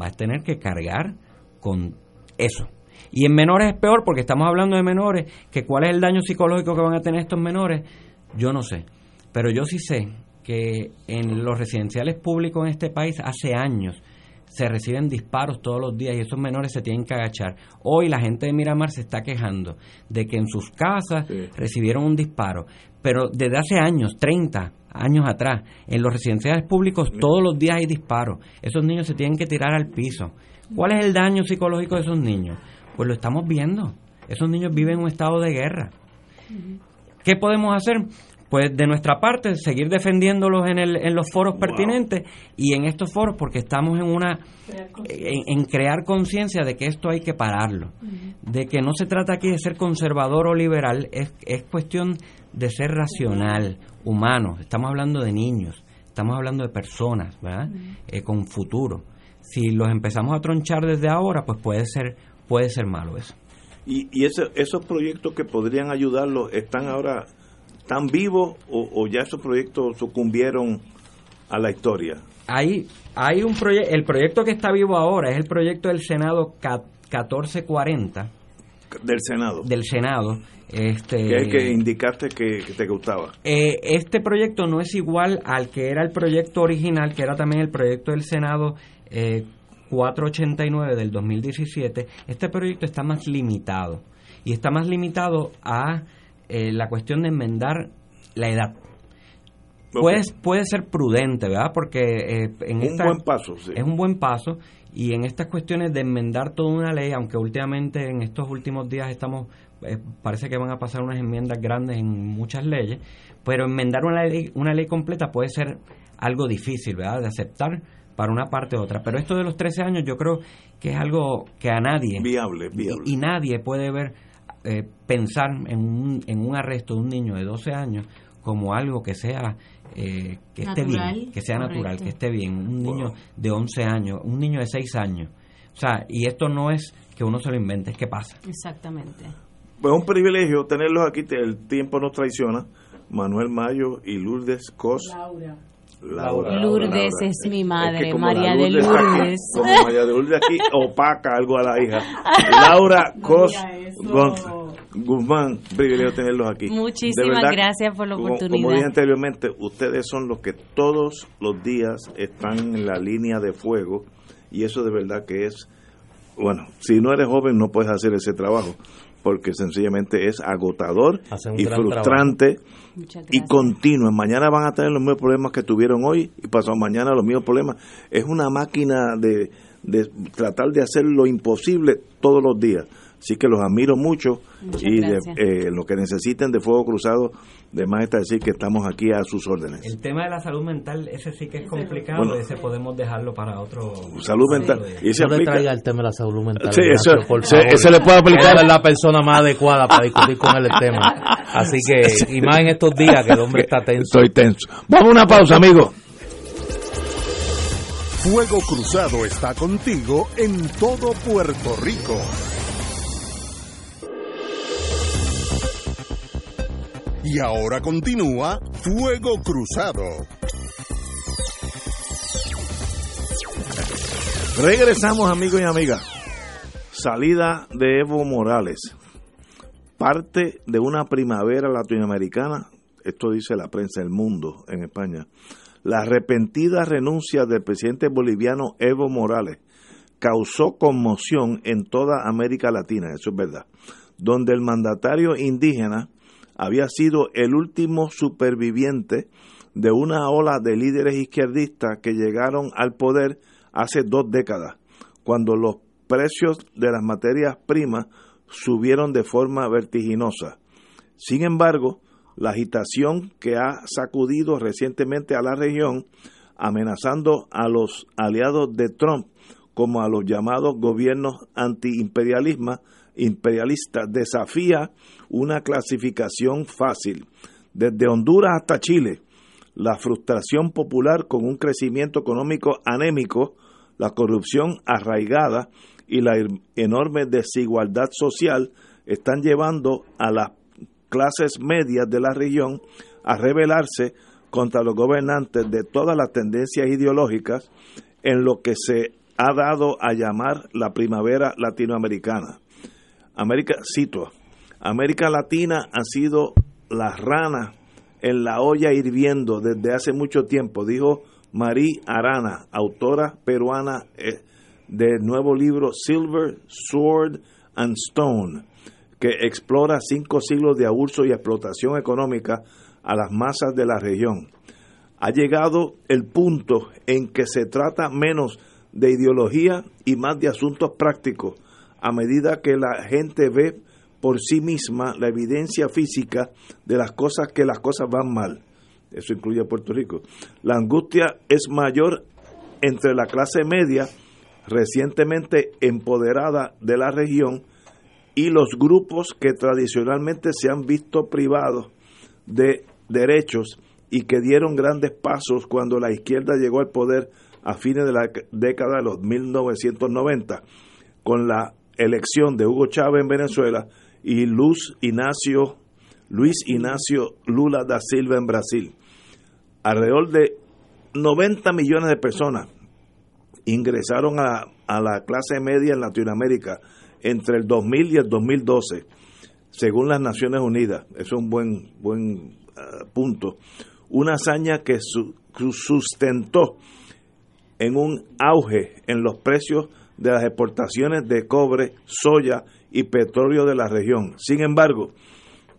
va a tener que cargar con eso y en menores es peor porque estamos hablando de menores, que cuál es el daño psicológico que van a tener estos menores, yo no sé. Pero yo sí sé que en los residenciales públicos en este país hace años se reciben disparos todos los días y esos menores se tienen que agachar. Hoy la gente de Miramar se está quejando de que en sus casas recibieron un disparo, pero desde hace años, 30 años atrás, en los residenciales públicos todos los días hay disparos. Esos niños se tienen que tirar al piso. ¿Cuál es el daño psicológico de esos niños? Pues lo estamos viendo. Esos niños viven en un estado de guerra. ¿Qué podemos hacer? Pues de nuestra parte, seguir defendiéndolos en, el, en los foros pertinentes y en estos foros, porque estamos en una en, crear conciencia de que esto hay que pararlo, de que no se trata aquí de ser conservador o liberal, es, es cuestión de ser racional, humano. Estamos hablando de niños, estamos hablando de personas, ¿verdad? Eh, con futuro. Si los empezamos a tronchar desde ahora, pues puede ser puede ser malo eso. ¿Y, y esos proyectos que podrían ayudarlos están ahora tan vivos o, ya esos proyectos sucumbieron a la historia? Hay, hay un proyecto, el proyecto que está vivo ahora es el proyecto del Senado 1440. Del Senado. Del Senado. Este, que es que indicaste que, te gustaba. Eh, este proyecto no es igual al que era el proyecto original, que era también el proyecto del Senado eh, 489 del 2017, este proyecto está más limitado. Y está más limitado a eh, la cuestión de enmendar la edad. Puede, puede ser prudente, ¿verdad? Porque eh, en un buen paso, es un buen paso y en estas cuestiones de enmendar toda una ley, aunque últimamente en estos últimos días estamos, eh, parece que van a pasar unas enmiendas grandes en muchas leyes, pero enmendar una ley, una ley completa puede ser algo difícil, ¿verdad? De aceptar para una parte u otra. Pero esto de los 13 años yo creo que es algo que a nadie... Viable, viable. Y, nadie puede ver eh, pensar en un, en un arresto de un niño de 12 años como algo que sea eh, que esté bien, que sea natural, que esté bien. Un niño de 11 años, un niño de 6 años. O sea, y esto no es que uno se lo invente, es que pasa. Exactamente. Pues es un privilegio tenerlos aquí, el tiempo nos traiciona. Manuel Mayo y Lourdes Cos. Laura. Lourdes es mi madre, María de Lourdes. como María de Lourdes aquí opaca algo a la hija. Laura Cos Guzmán, privilegio tenerlos aquí. Muchísimas gracias por la oportunidad. Como, dije anteriormente, ustedes son los que todos los días están en la línea de fuego y eso de verdad que es, bueno, si no eres joven no puedes hacer ese trabajo porque sencillamente es agotador y frustrante y continuo. Mañana van a tener los mismos problemas que tuvieron hoy y pasado mañana los mismos problemas. Es una máquina de, de tratar de hacer lo imposible todos los días. Así que los admiro mucho y eh, lo que necesiten de Fuego Cruzado, de más está decir que estamos aquí a sus órdenes. El tema de la salud mental, ese sí que es complicado, ese podemos dejarlo para otro. Salud mental. Y se no le traiga el tema de la salud mental. Sí, eso, se, le puede aplicar. es la persona más adecuada para discutir con él el tema. Así que, y más en estos días que el hombre está tenso. Estoy tenso. Vamos a una pausa, amigo. Fuego Cruzado está contigo en todo Puerto Rico. Y ahora continúa Fuego Cruzado. Regresamos amigos y amigas. Salida de Evo Morales. Parte de una primavera latinoamericana, esto dice la prensa del mundo en España, la arrepentida renuncia del presidente boliviano Evo Morales causó conmoción en toda América Latina, eso es verdad, donde el mandatario indígena había sido el último superviviente de una ola de líderes izquierdistas que llegaron al poder hace dos décadas, cuando los precios de las materias primas subieron de forma vertiginosa. Sin embargo, la agitación que ha sacudido recientemente a la región, amenazando a los aliados de Trump como a los llamados gobiernos antiimperialistas, imperialista desafía una clasificación fácil. Desde Honduras hasta Chile, la frustración popular con un crecimiento económico anémico, la corrupción arraigada y la enorme desigualdad social están llevando a las clases medias de la región a rebelarse contra los gobernantes de todas las tendencias ideológicas en lo que se ha dado a llamar la primavera latinoamericana. América, cito, América Latina ha sido la rana en la olla hirviendo desde hace mucho tiempo, dijo Marí Arana, autora peruana eh, del nuevo libro Silver, Sword and Stone, que explora cinco siglos de abuso y explotación económica a las masas de la región. Ha llegado el punto en que se trata menos de ideología y más de asuntos prácticos a medida que la gente ve por sí misma la evidencia física de las cosas que las cosas van mal. Eso incluye a Puerto Rico. La angustia es mayor entre la clase media recientemente empoderada de la región y los grupos que tradicionalmente se han visto privados de derechos y que dieron grandes pasos cuando la izquierda llegó al poder a fines de la década de los 1990 con la elección de Hugo Chávez en Venezuela y Luis Ignacio Lula da Silva en Brasil. Alrededor de 90 millones de personas ingresaron a, a la clase media en Latinoamérica entre el 2000 y el 2012, según las Naciones Unidas. Es un buen, buen ah, punto. Una hazaña que sustentó en un auge en los precios de las exportaciones de cobre, soya y petróleo de la región. Sin embargo,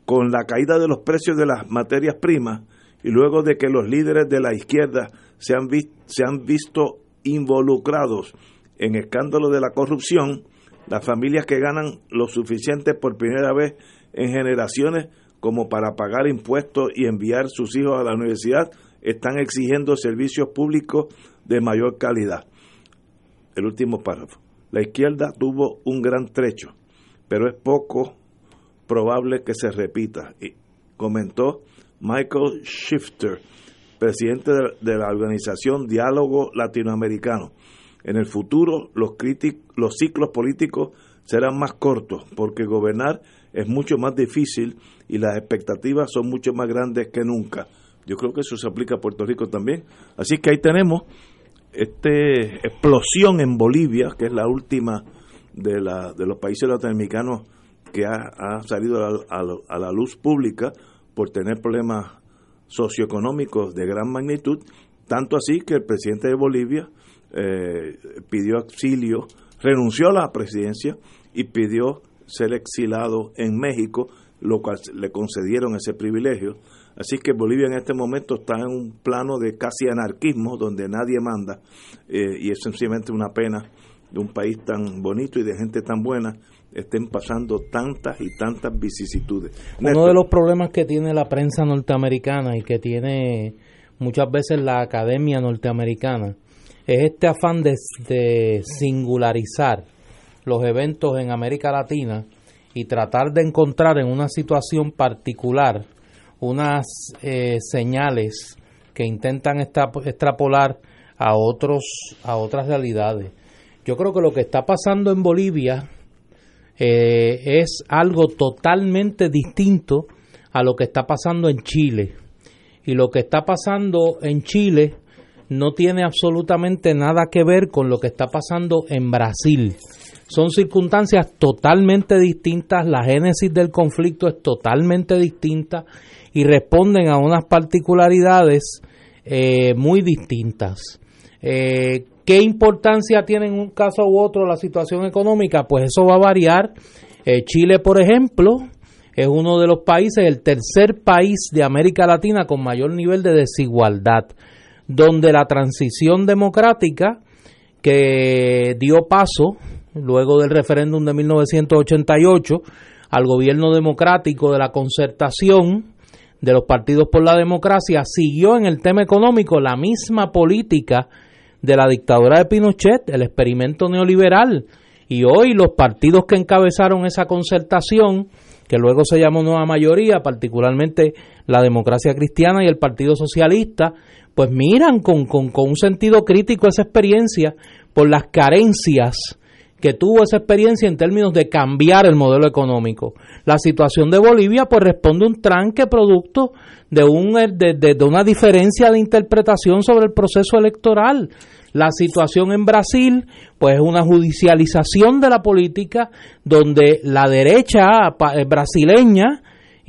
con la caída de los precios de las materias primas y luego de que los líderes de la izquierda se han, se han visto involucrados en escándalos de la corrupción, las familias que ganan lo suficiente por primera vez en generaciones como para pagar impuestos y enviar sus hijos a la universidad están exigiendo servicios públicos de mayor calidad el último párrafo. La izquierda tuvo un gran trecho, pero es poco probable que se repita, y comentó Michael Shifter, presidente de la organización Diálogo Latinoamericano. En el futuro los, los ciclos políticos serán más cortos porque gobernar es mucho más difícil y las expectativas son mucho más grandes que nunca. Yo creo que eso se aplica a Puerto Rico también. Así que ahí tenemos esta explosión en Bolivia, que es la última de, la, de los países latinoamericanos que ha, salido a la, luz pública por tener problemas socioeconómicos de gran magnitud, tanto así que el presidente de Bolivia eh, pidió auxilio, renunció a la presidencia y pidió ser exilado en México, lo cual le concedieron ese privilegio. Así que Bolivia en este momento está en un plano de casi anarquismo, donde nadie manda, eh, y es sencillamente una pena de un país tan bonito y de gente tan buena estén pasando tantas y tantas vicisitudes. Uno de los problemas que tiene la prensa norteamericana y que tiene muchas veces la academia norteamericana es este afán de, singularizar los eventos en América Latina y tratar de encontrar en una situación particular unas eh, señales que intentan extrapolar a otros a otras realidades. Yo creo que lo que está pasando en Bolivia eh, es algo totalmente distinto a lo que está pasando en Chile. Y lo que está pasando en Chile no tiene absolutamente nada que ver con lo que está pasando en Brasil. Son circunstancias totalmente distintas, la génesis del conflicto es totalmente distinta y responden a unas particularidades eh, muy distintas. Eh, ¿Qué importancia tiene en un caso u otro la situación económica? Pues eso va a variar. Eh, Chile, por ejemplo, es uno de los países, el tercer país de América Latina con mayor nivel de desigualdad, donde la transición democrática que dio paso luego del referéndum de 1988 al gobierno democrático de la concertación de los partidos por la democracia siguió en el tema económico la misma política de la dictadura de Pinochet, el experimento neoliberal. Y hoy los partidos que encabezaron esa concertación, que luego se llamó Nueva Mayoría, particularmente la democracia cristiana y el Partido Socialista, pues miran con, con, con un sentido crítico esa experiencia por las carencias que tuvo esa experiencia en términos de cambiar el modelo económico. La situación de Bolivia pues responde a un tranque producto de, un, de, de, una diferencia de interpretación sobre el proceso electoral. La situación en Brasil pues es una judicialización de la política donde la derecha eh, brasileña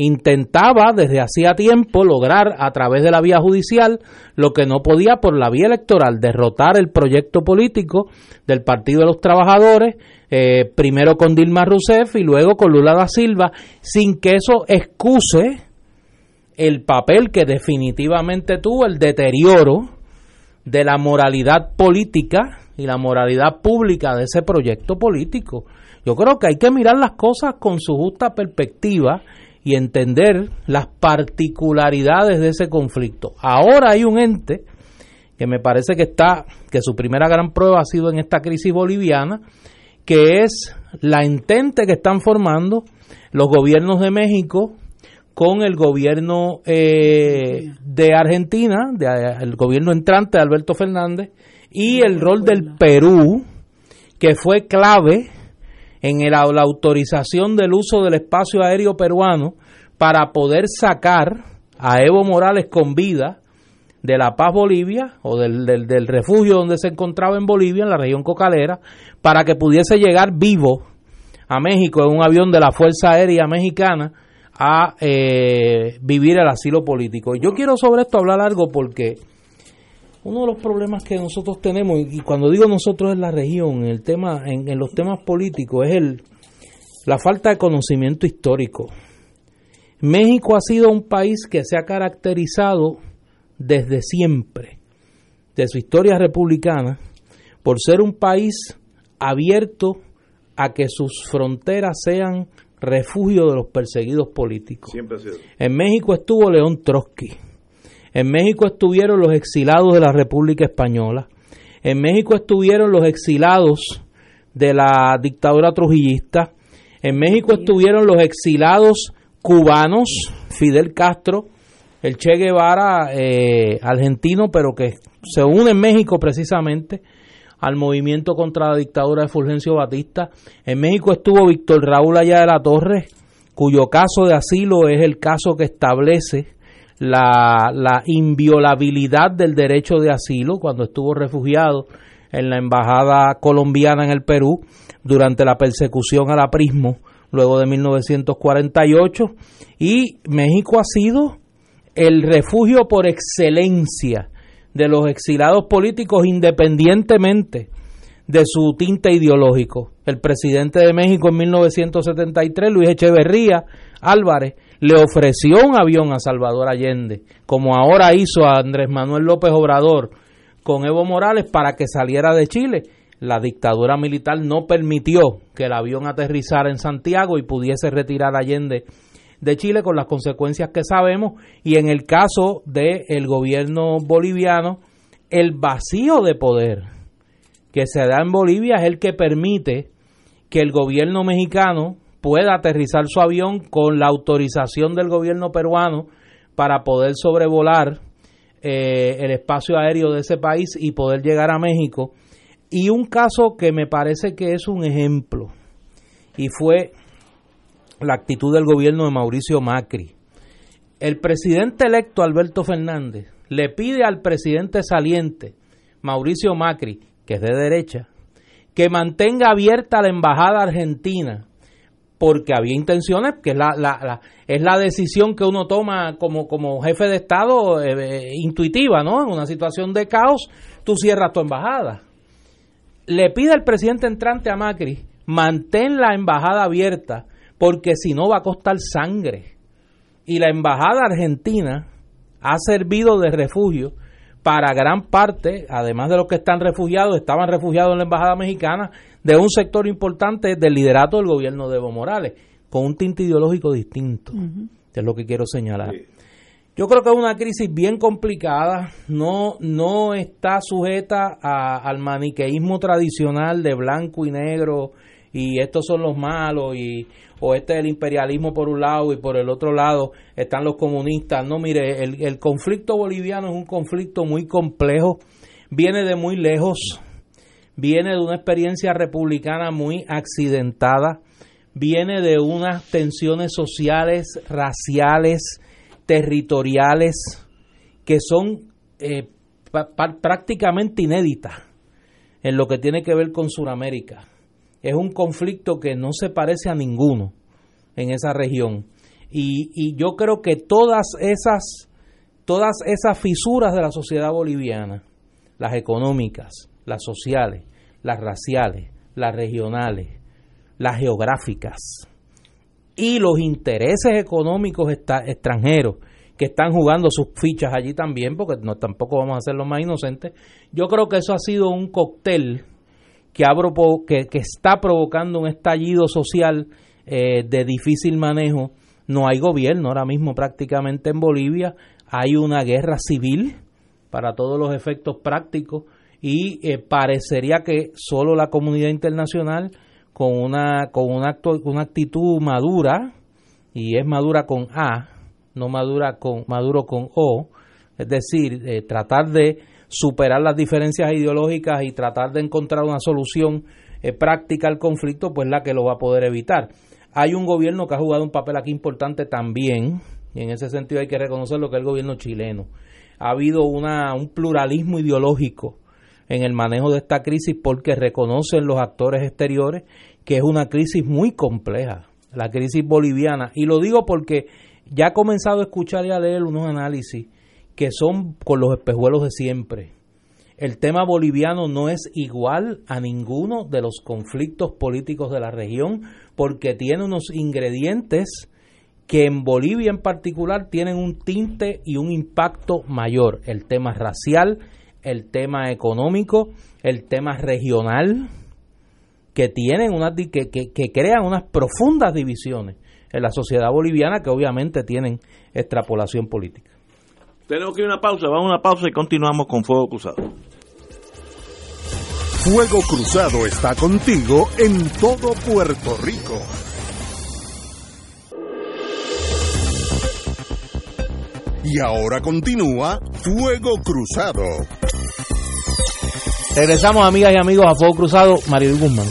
intentaba desde hacía tiempo lograr a través de la vía judicial lo que no podía por la vía electoral, derrotar el proyecto político del Partido de los Trabajadores, eh, primero con Dilma Rousseff y luego con Lula da Silva, sin que eso excuse el papel que definitivamente tuvo el deterioro de la moralidad política y la moralidad pública de ese proyecto político. Yo creo que hay que mirar las cosas con su justa perspectiva y entender las particularidades de ese conflicto. Ahora hay un ente que me parece que está, que su primera gran prueba ha sido en esta crisis boliviana, que es la entente que están formando los gobiernos de México con el gobierno eh, de Argentina, de, el gobierno entrante de Alberto Fernández, y el rol del Perú, que fue clave en la autorización del uso del espacio aéreo peruano para poder sacar a Evo Morales con vida de La Paz, Bolivia, o del, del, refugio donde se encontraba en Bolivia, en la región cocalera, para que pudiese llegar vivo a México en un avión de la Fuerza Aérea Mexicana a eh, vivir el asilo político. Yo quiero sobre esto hablar algo porque uno de los problemas que nosotros tenemos, y cuando digo nosotros en la región, en, el tema, en, los temas políticos, es el, la falta de conocimiento histórico. México ha sido un país que se ha caracterizado desde siempre, de su historia republicana, por ser un país abierto a que sus fronteras sean refugio de los perseguidos políticos. En México estuvo León Trotsky en México estuvieron los exilados de la República Española. En México estuvieron los exilados de la dictadura trujillista. En México estuvieron los exilados cubanos, Fidel Castro, el Che Guevara eh, argentino, pero que se une en México precisamente al movimiento contra la dictadura de Fulgencio Batista. En México estuvo Víctor Raúl Allá de la Torre, cuyo caso de asilo es el caso que establece la, la inviolabilidad del derecho de asilo cuando estuvo refugiado en la embajada colombiana en el Perú durante la persecución al aprismo luego de 1948 y México ha sido el refugio por excelencia de los exilados políticos independientemente de su tinte ideológico. El presidente de México en 1973, Luis Echeverría Álvarez, le ofreció un avión a Salvador Allende, como ahora hizo a Andrés Manuel López Obrador con Evo Morales para que saliera de Chile. La dictadura militar no permitió que el avión aterrizara en Santiago y pudiese retirar a Allende de Chile con las consecuencias que sabemos y en el caso del gobierno boliviano el vacío de poder que se da en Bolivia es el que permite que el gobierno mexicano pueda aterrizar su avión con la autorización del gobierno peruano para poder sobrevolar eh, el espacio aéreo de ese país y poder llegar a México. Y un caso que me parece que es un ejemplo, y fue la actitud del gobierno de Mauricio Macri. El presidente electo Alberto Fernández le pide al presidente saliente Mauricio Macri, que es de derecha, que mantenga abierta la embajada argentina porque había intenciones, que es la, es la decisión que uno toma como, como jefe de Estado eh, eh, intuitiva, ¿no? En una situación de caos, tú cierras tu embajada. Le pide al presidente entrante a Macri, mantén la embajada abierta porque si no va a costar sangre. Y la embajada argentina ha servido de refugio para gran parte, además de los que están refugiados, estaban refugiados en la embajada mexicana, de un sector importante del liderato del gobierno de Evo Morales, con un tinte ideológico distinto, es lo que quiero señalar. Yo creo que es una crisis bien complicada, no, no está sujeta al maniqueísmo tradicional de blanco y negro y estos son los malos y o este es el imperialismo por un lado y por el otro lado están los comunistas. No, mire, el, el conflicto boliviano es un conflicto muy complejo, viene de muy lejos, viene de una experiencia republicana muy accidentada, viene de unas tensiones sociales, raciales, territoriales, que son eh, prácticamente inéditas en lo que tiene que ver con Sudamérica es un conflicto que no se parece a ninguno en esa región. Y, yo creo que todas esas, todas esas fisuras de la sociedad boliviana, las económicas, las sociales, las raciales, las regionales, las geográficas y los intereses económicos extranjeros que están jugando sus fichas allí también, porque no tampoco vamos a ser los más inocentes, yo creo que eso ha sido un cóctel que, está provocando un estallido social eh, de difícil manejo. No hay gobierno ahora mismo prácticamente en Bolivia. Hay una guerra civil para todos los efectos prácticos y eh, parecería que solo la comunidad internacional con una con una, acto, una actitud madura y es madura con A, no madura con maduro con O, es decir, eh, tratar de superar las diferencias ideológicas y tratar de encontrar una solución eh, práctica al conflicto, pues la que lo va a poder evitar. Hay un gobierno que ha jugado un papel aquí importante también, y en ese sentido hay que reconocer lo que es el gobierno chileno. Ha habido una, un pluralismo ideológico en el manejo de esta crisis porque reconocen los actores exteriores que es una crisis muy compleja, la crisis boliviana. Y lo digo porque ya he comenzado a escuchar y a leer unos análisis que son con los espejuelos de siempre. El tema boliviano no es igual a ninguno de los conflictos políticos de la región porque tiene unos ingredientes que en Bolivia en particular tienen un tinte y un impacto mayor. El tema racial, el tema económico, el tema regional, que tienen unas que, que, que crean unas profundas divisiones en la sociedad boliviana que obviamente tienen extrapolación política. Tenemos que ir a una pausa, vamos a una pausa y continuamos con Fuego Cruzado. Fuego Cruzado está contigo en todo Puerto Rico. Y ahora continúa Fuego Cruzado. Regresamos, amigas y amigos, a Fuego Cruzado. Marilu Guzmán.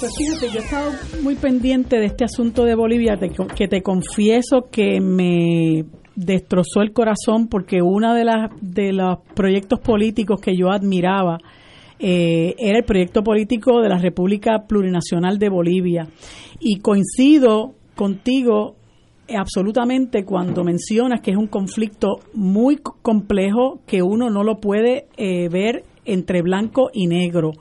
Pues fíjate, yo he estado muy pendiente de este asunto de Bolivia, que te confieso que me destrozó el corazón porque uno de, de los proyectos políticos que yo admiraba eh, era el proyecto político de la República Plurinacional de Bolivia. Y coincido contigo absolutamente cuando mencionas que es un conflicto muy complejo que uno no lo puede eh, ver entre blanco y negro.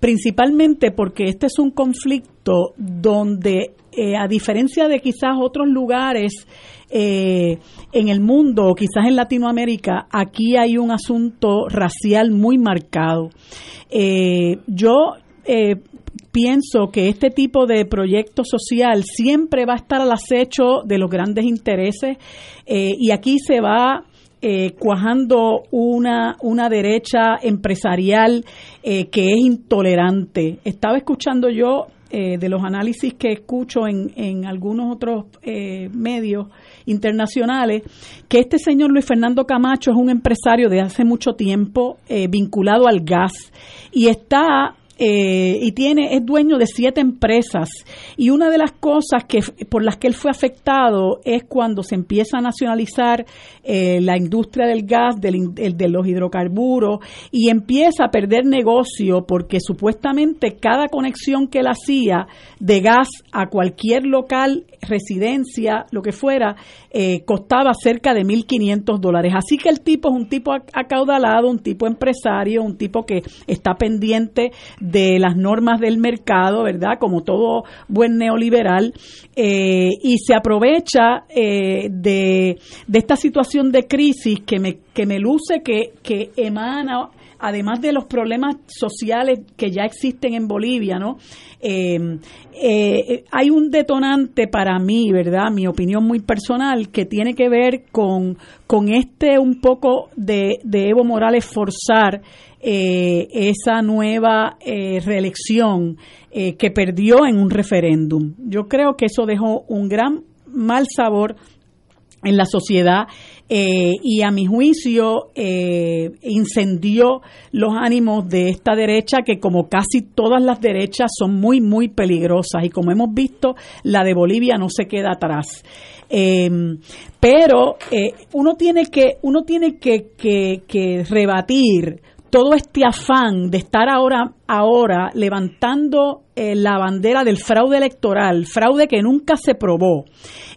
Principalmente porque este es un conflicto donde, eh, a diferencia de quizás otros lugares eh, en el mundo o quizás en Latinoamérica, aquí hay un asunto racial muy marcado. Eh, yo pienso que este tipo de proyecto social siempre va a estar al acecho de los grandes intereses y aquí se va cuajando una, una derecha empresarial que es intolerante. Estaba escuchando yo de los análisis que escucho en, en algunos otros medios internacionales, que este señor Luis Fernando Camacho es un empresario de hace mucho tiempo eh, vinculado al gas y está eh, y tiene es dueño de siete empresas. Y una de las cosas que por las que él fue afectado es cuando se empieza a nacionalizar eh, la industria del gas del, de los hidrocarburos y empieza a perder negocio porque supuestamente cada conexión que él hacía de gas a cualquier local residencia lo que fuera eh, costaba cerca de 1.500 dólares. Así que el tipo es un tipo acaudalado un tipo empresario un tipo que está pendiente las normas del mercado, ¿verdad? Como todo buen neoliberal, eh, y se aprovecha eh, de, esta situación de crisis que me, que me luce que, que emana además de los problemas sociales que ya existen en Bolivia, ¿no? Eh, hay un detonante para mí, ¿verdad? Mi opinión muy personal, que tiene que ver con, con este un poco de, de Evo Morales forzar eh, esa nueva eh, reelección eh, que perdió en un referéndum. Yo creo que eso dejó un gran mal sabor en la sociedad y a mi juicio incendió los ánimos de esta derecha que como casi todas las derechas son muy muy peligrosas y como hemos visto la de Bolivia no se queda atrás. pero uno tiene que uno tiene que, que rebatir todo este afán de estar ahora, ahora levantando eh, la bandera del fraude electoral, fraude que nunca se probó,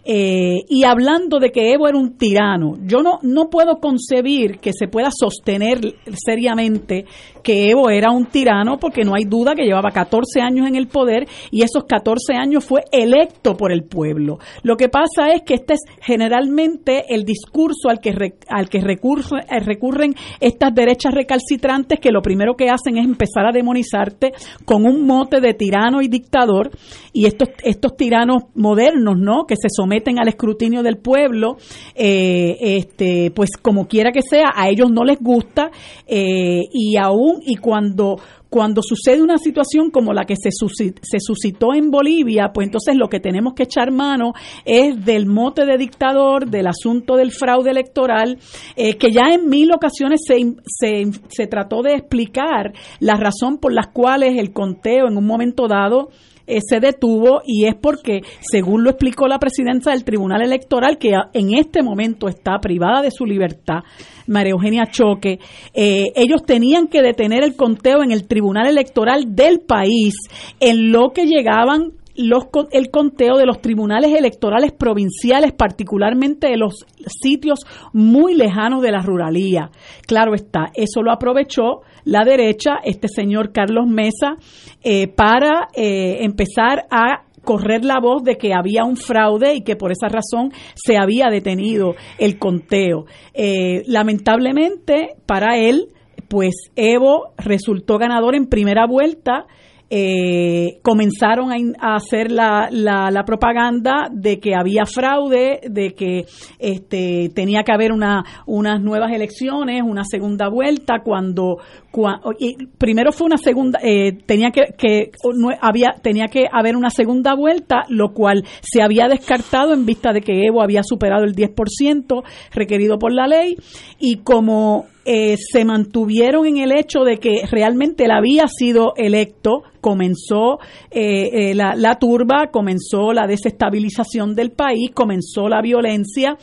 eh, y hablando de que Evo era un tirano, yo no, no puedo concebir que se pueda sostener seriamente que Evo era un tirano porque no hay duda que llevaba 14 años en el poder y esos 14 años fue electo por el pueblo. Lo que pasa es que este es generalmente el discurso al que, al que recurre, eh, recurren estas derechas recalcitrantes que lo primero que hacen es empezar a demonizarte con un mote de tirano y dictador y estos, estos tiranos modernos, ¿no? Que se someten al escrutinio del pueblo, eh, este, pues como quiera que sea, a ellos no les gusta eh, y aún y cuando cuando sucede una situación como la que se, suscitó en Bolivia, pues entonces lo que tenemos que echar mano es del mote de dictador, del asunto del fraude electoral, eh, que ya en mil ocasiones se, se, se trató de explicar la razón por las cuales el conteo en un momento dado se detuvo y es porque, según lo explicó la presidenta del Tribunal Electoral, que en este momento está privada de su libertad, María Eugenia Choque, eh, ellos tenían que detener el conteo en el Tribunal Electoral del país en lo que llegaban los, el conteo de los tribunales electorales provinciales, particularmente de los sitios muy lejanos de la ruralía. Claro está, eso lo aprovechó la derecha, este señor Carlos Mesa, eh, para eh, empezar a correr la voz de que había un fraude y que por esa razón se había detenido el conteo. Eh, lamentablemente para él, pues Evo resultó ganador en primera vuelta eh, comenzaron a, hacer la, la, propaganda de que había fraude, de que este, tenía que haber una, unas nuevas elecciones, una segunda vuelta, cuando, primero fue una segunda, eh, tenía que, que había, tenía que haber una segunda vuelta, lo cual se había descartado en vista de que Evo había superado el 10% requerido por la ley, y como eh, se mantuvieron en el hecho de que realmente él había sido electo, comenzó eh, eh, la, turba, comenzó la desestabilización del país, comenzó la violencia,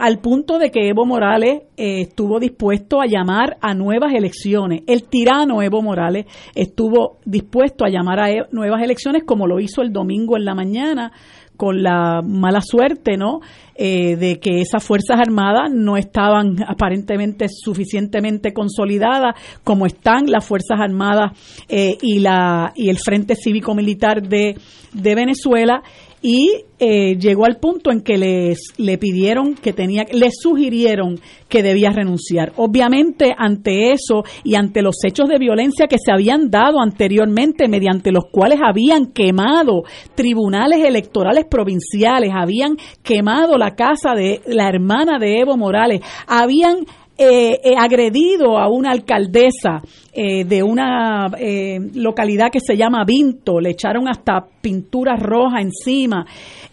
al punto de que Evo Morales estuvo dispuesto a llamar a nuevas elecciones. El tirano Evo Morales estuvo dispuesto a llamar a e, nuevas elecciones como lo hizo el domingo en la mañana con la mala suerte, ¿no? Eh, de que esas Fuerzas Armadas no estaban aparentemente suficientemente consolidadas como están las Fuerzas Armadas eh, y, la, y el Frente Cívico Militar de, de Venezuela y eh, llegó al punto en que les le pidieron que tenía le sugirieron que debía renunciar. Obviamente ante eso y ante los hechos de violencia que se habían dado anteriormente mediante los cuales habían quemado tribunales electorales provinciales habían quemado la casa de la hermana de Evo Morales habían eh, eh, agredido a una alcaldesa eh, de una localidad que se llama Vinto, le echaron hasta pintura roja encima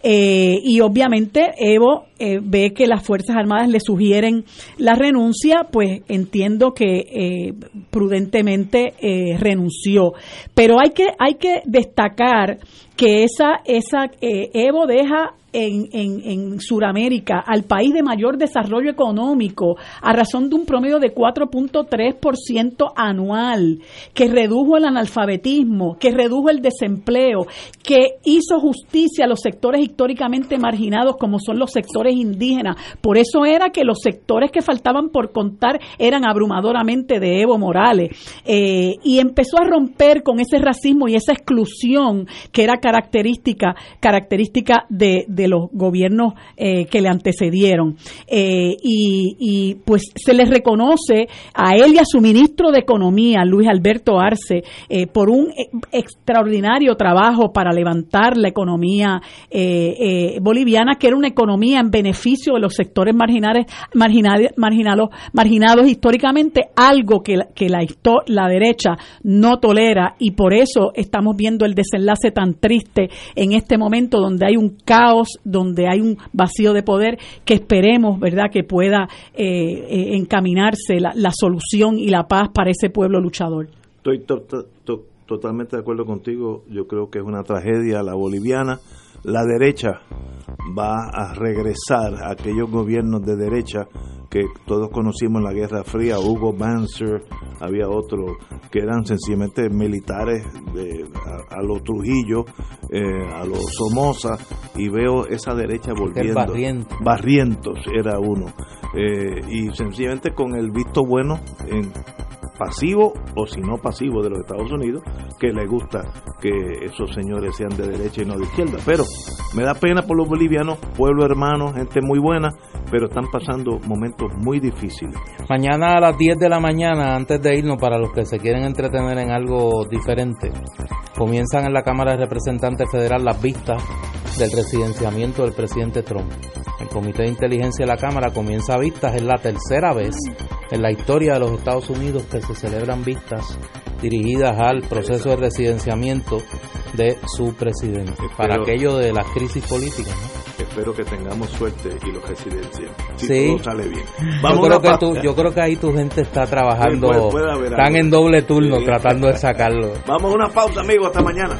y obviamente Evo ve que las Fuerzas Armadas le sugieren la renuncia, pues entiendo que prudentemente renunció. Pero hay que, hay que destacar que esa, esa Evo deja en, en, en Sudamérica al país de mayor desarrollo económico a razón de un promedio de 4.3% anual, que redujo el analfabetismo, que redujo el desempleo, que hizo justicia a los sectores históricamente marginados como son los sectores indígenas. Por eso era que los sectores que faltaban por contar eran abrumadoramente de Evo Morales. Eh, y empezó a romper con ese racismo y esa exclusión que era característica, característica de de los gobiernos eh, que le antecedieron. Eh, y, pues se les reconoce a él y a su ministro de Economía, Luis Alberto Arce, eh, por un extraordinario trabajo para levantar la economía boliviana, que era una economía en beneficio de los sectores marginales, marginales, marginados, marginados históricamente, algo que, que la, la derecha no tolera y por eso estamos viendo el desenlace tan triste en este momento donde hay un caos donde hay un vacío de poder que esperemos, ¿verdad?, que pueda eh, eh, encaminarse la, la, solución y la paz para ese pueblo luchador. Estoy totalmente de acuerdo contigo. Yo creo que es una tragedia la boliviana la derecha va a regresar a aquellos gobiernos de derecha que todos conocimos en la Guerra Fría, Hugo Banzer, había otros que eran sencillamente militares de, a, los Trujillo, eh, a los Somoza, y veo esa derecha volviendo. Barrientos era uno. Eh, y sencillamente con el visto bueno en pasivo o si no pasivo de los Estados Unidos, que le gusta que esos señores sean de derecha y no de izquierda. Pero me da pena por los bolivianos, pueblo hermano, gente muy buena, pero están pasando momentos muy difíciles. Mañana a las 10 de la mañana, antes de irnos, para los que se quieren entretener en algo diferente, comienzan en la Cámara de Representantes Federal las vistas del residenciamiento del presidente Trump. El Comité de Inteligencia de la Cámara comienza vistas, es la tercera vez en la historia de los Estados Unidos que se celebran vistas dirigidas al proceso de residenciamiento de su presidente, para aquello de las crisis políticas. Espero que tengamos suerte y lo residencien, si todo sale bien. yo, creo que yo creo que ahí tu gente está trabajando, están en doble turno tratando de sacarlo. Vamos a una pausa, amigos, hasta mañana.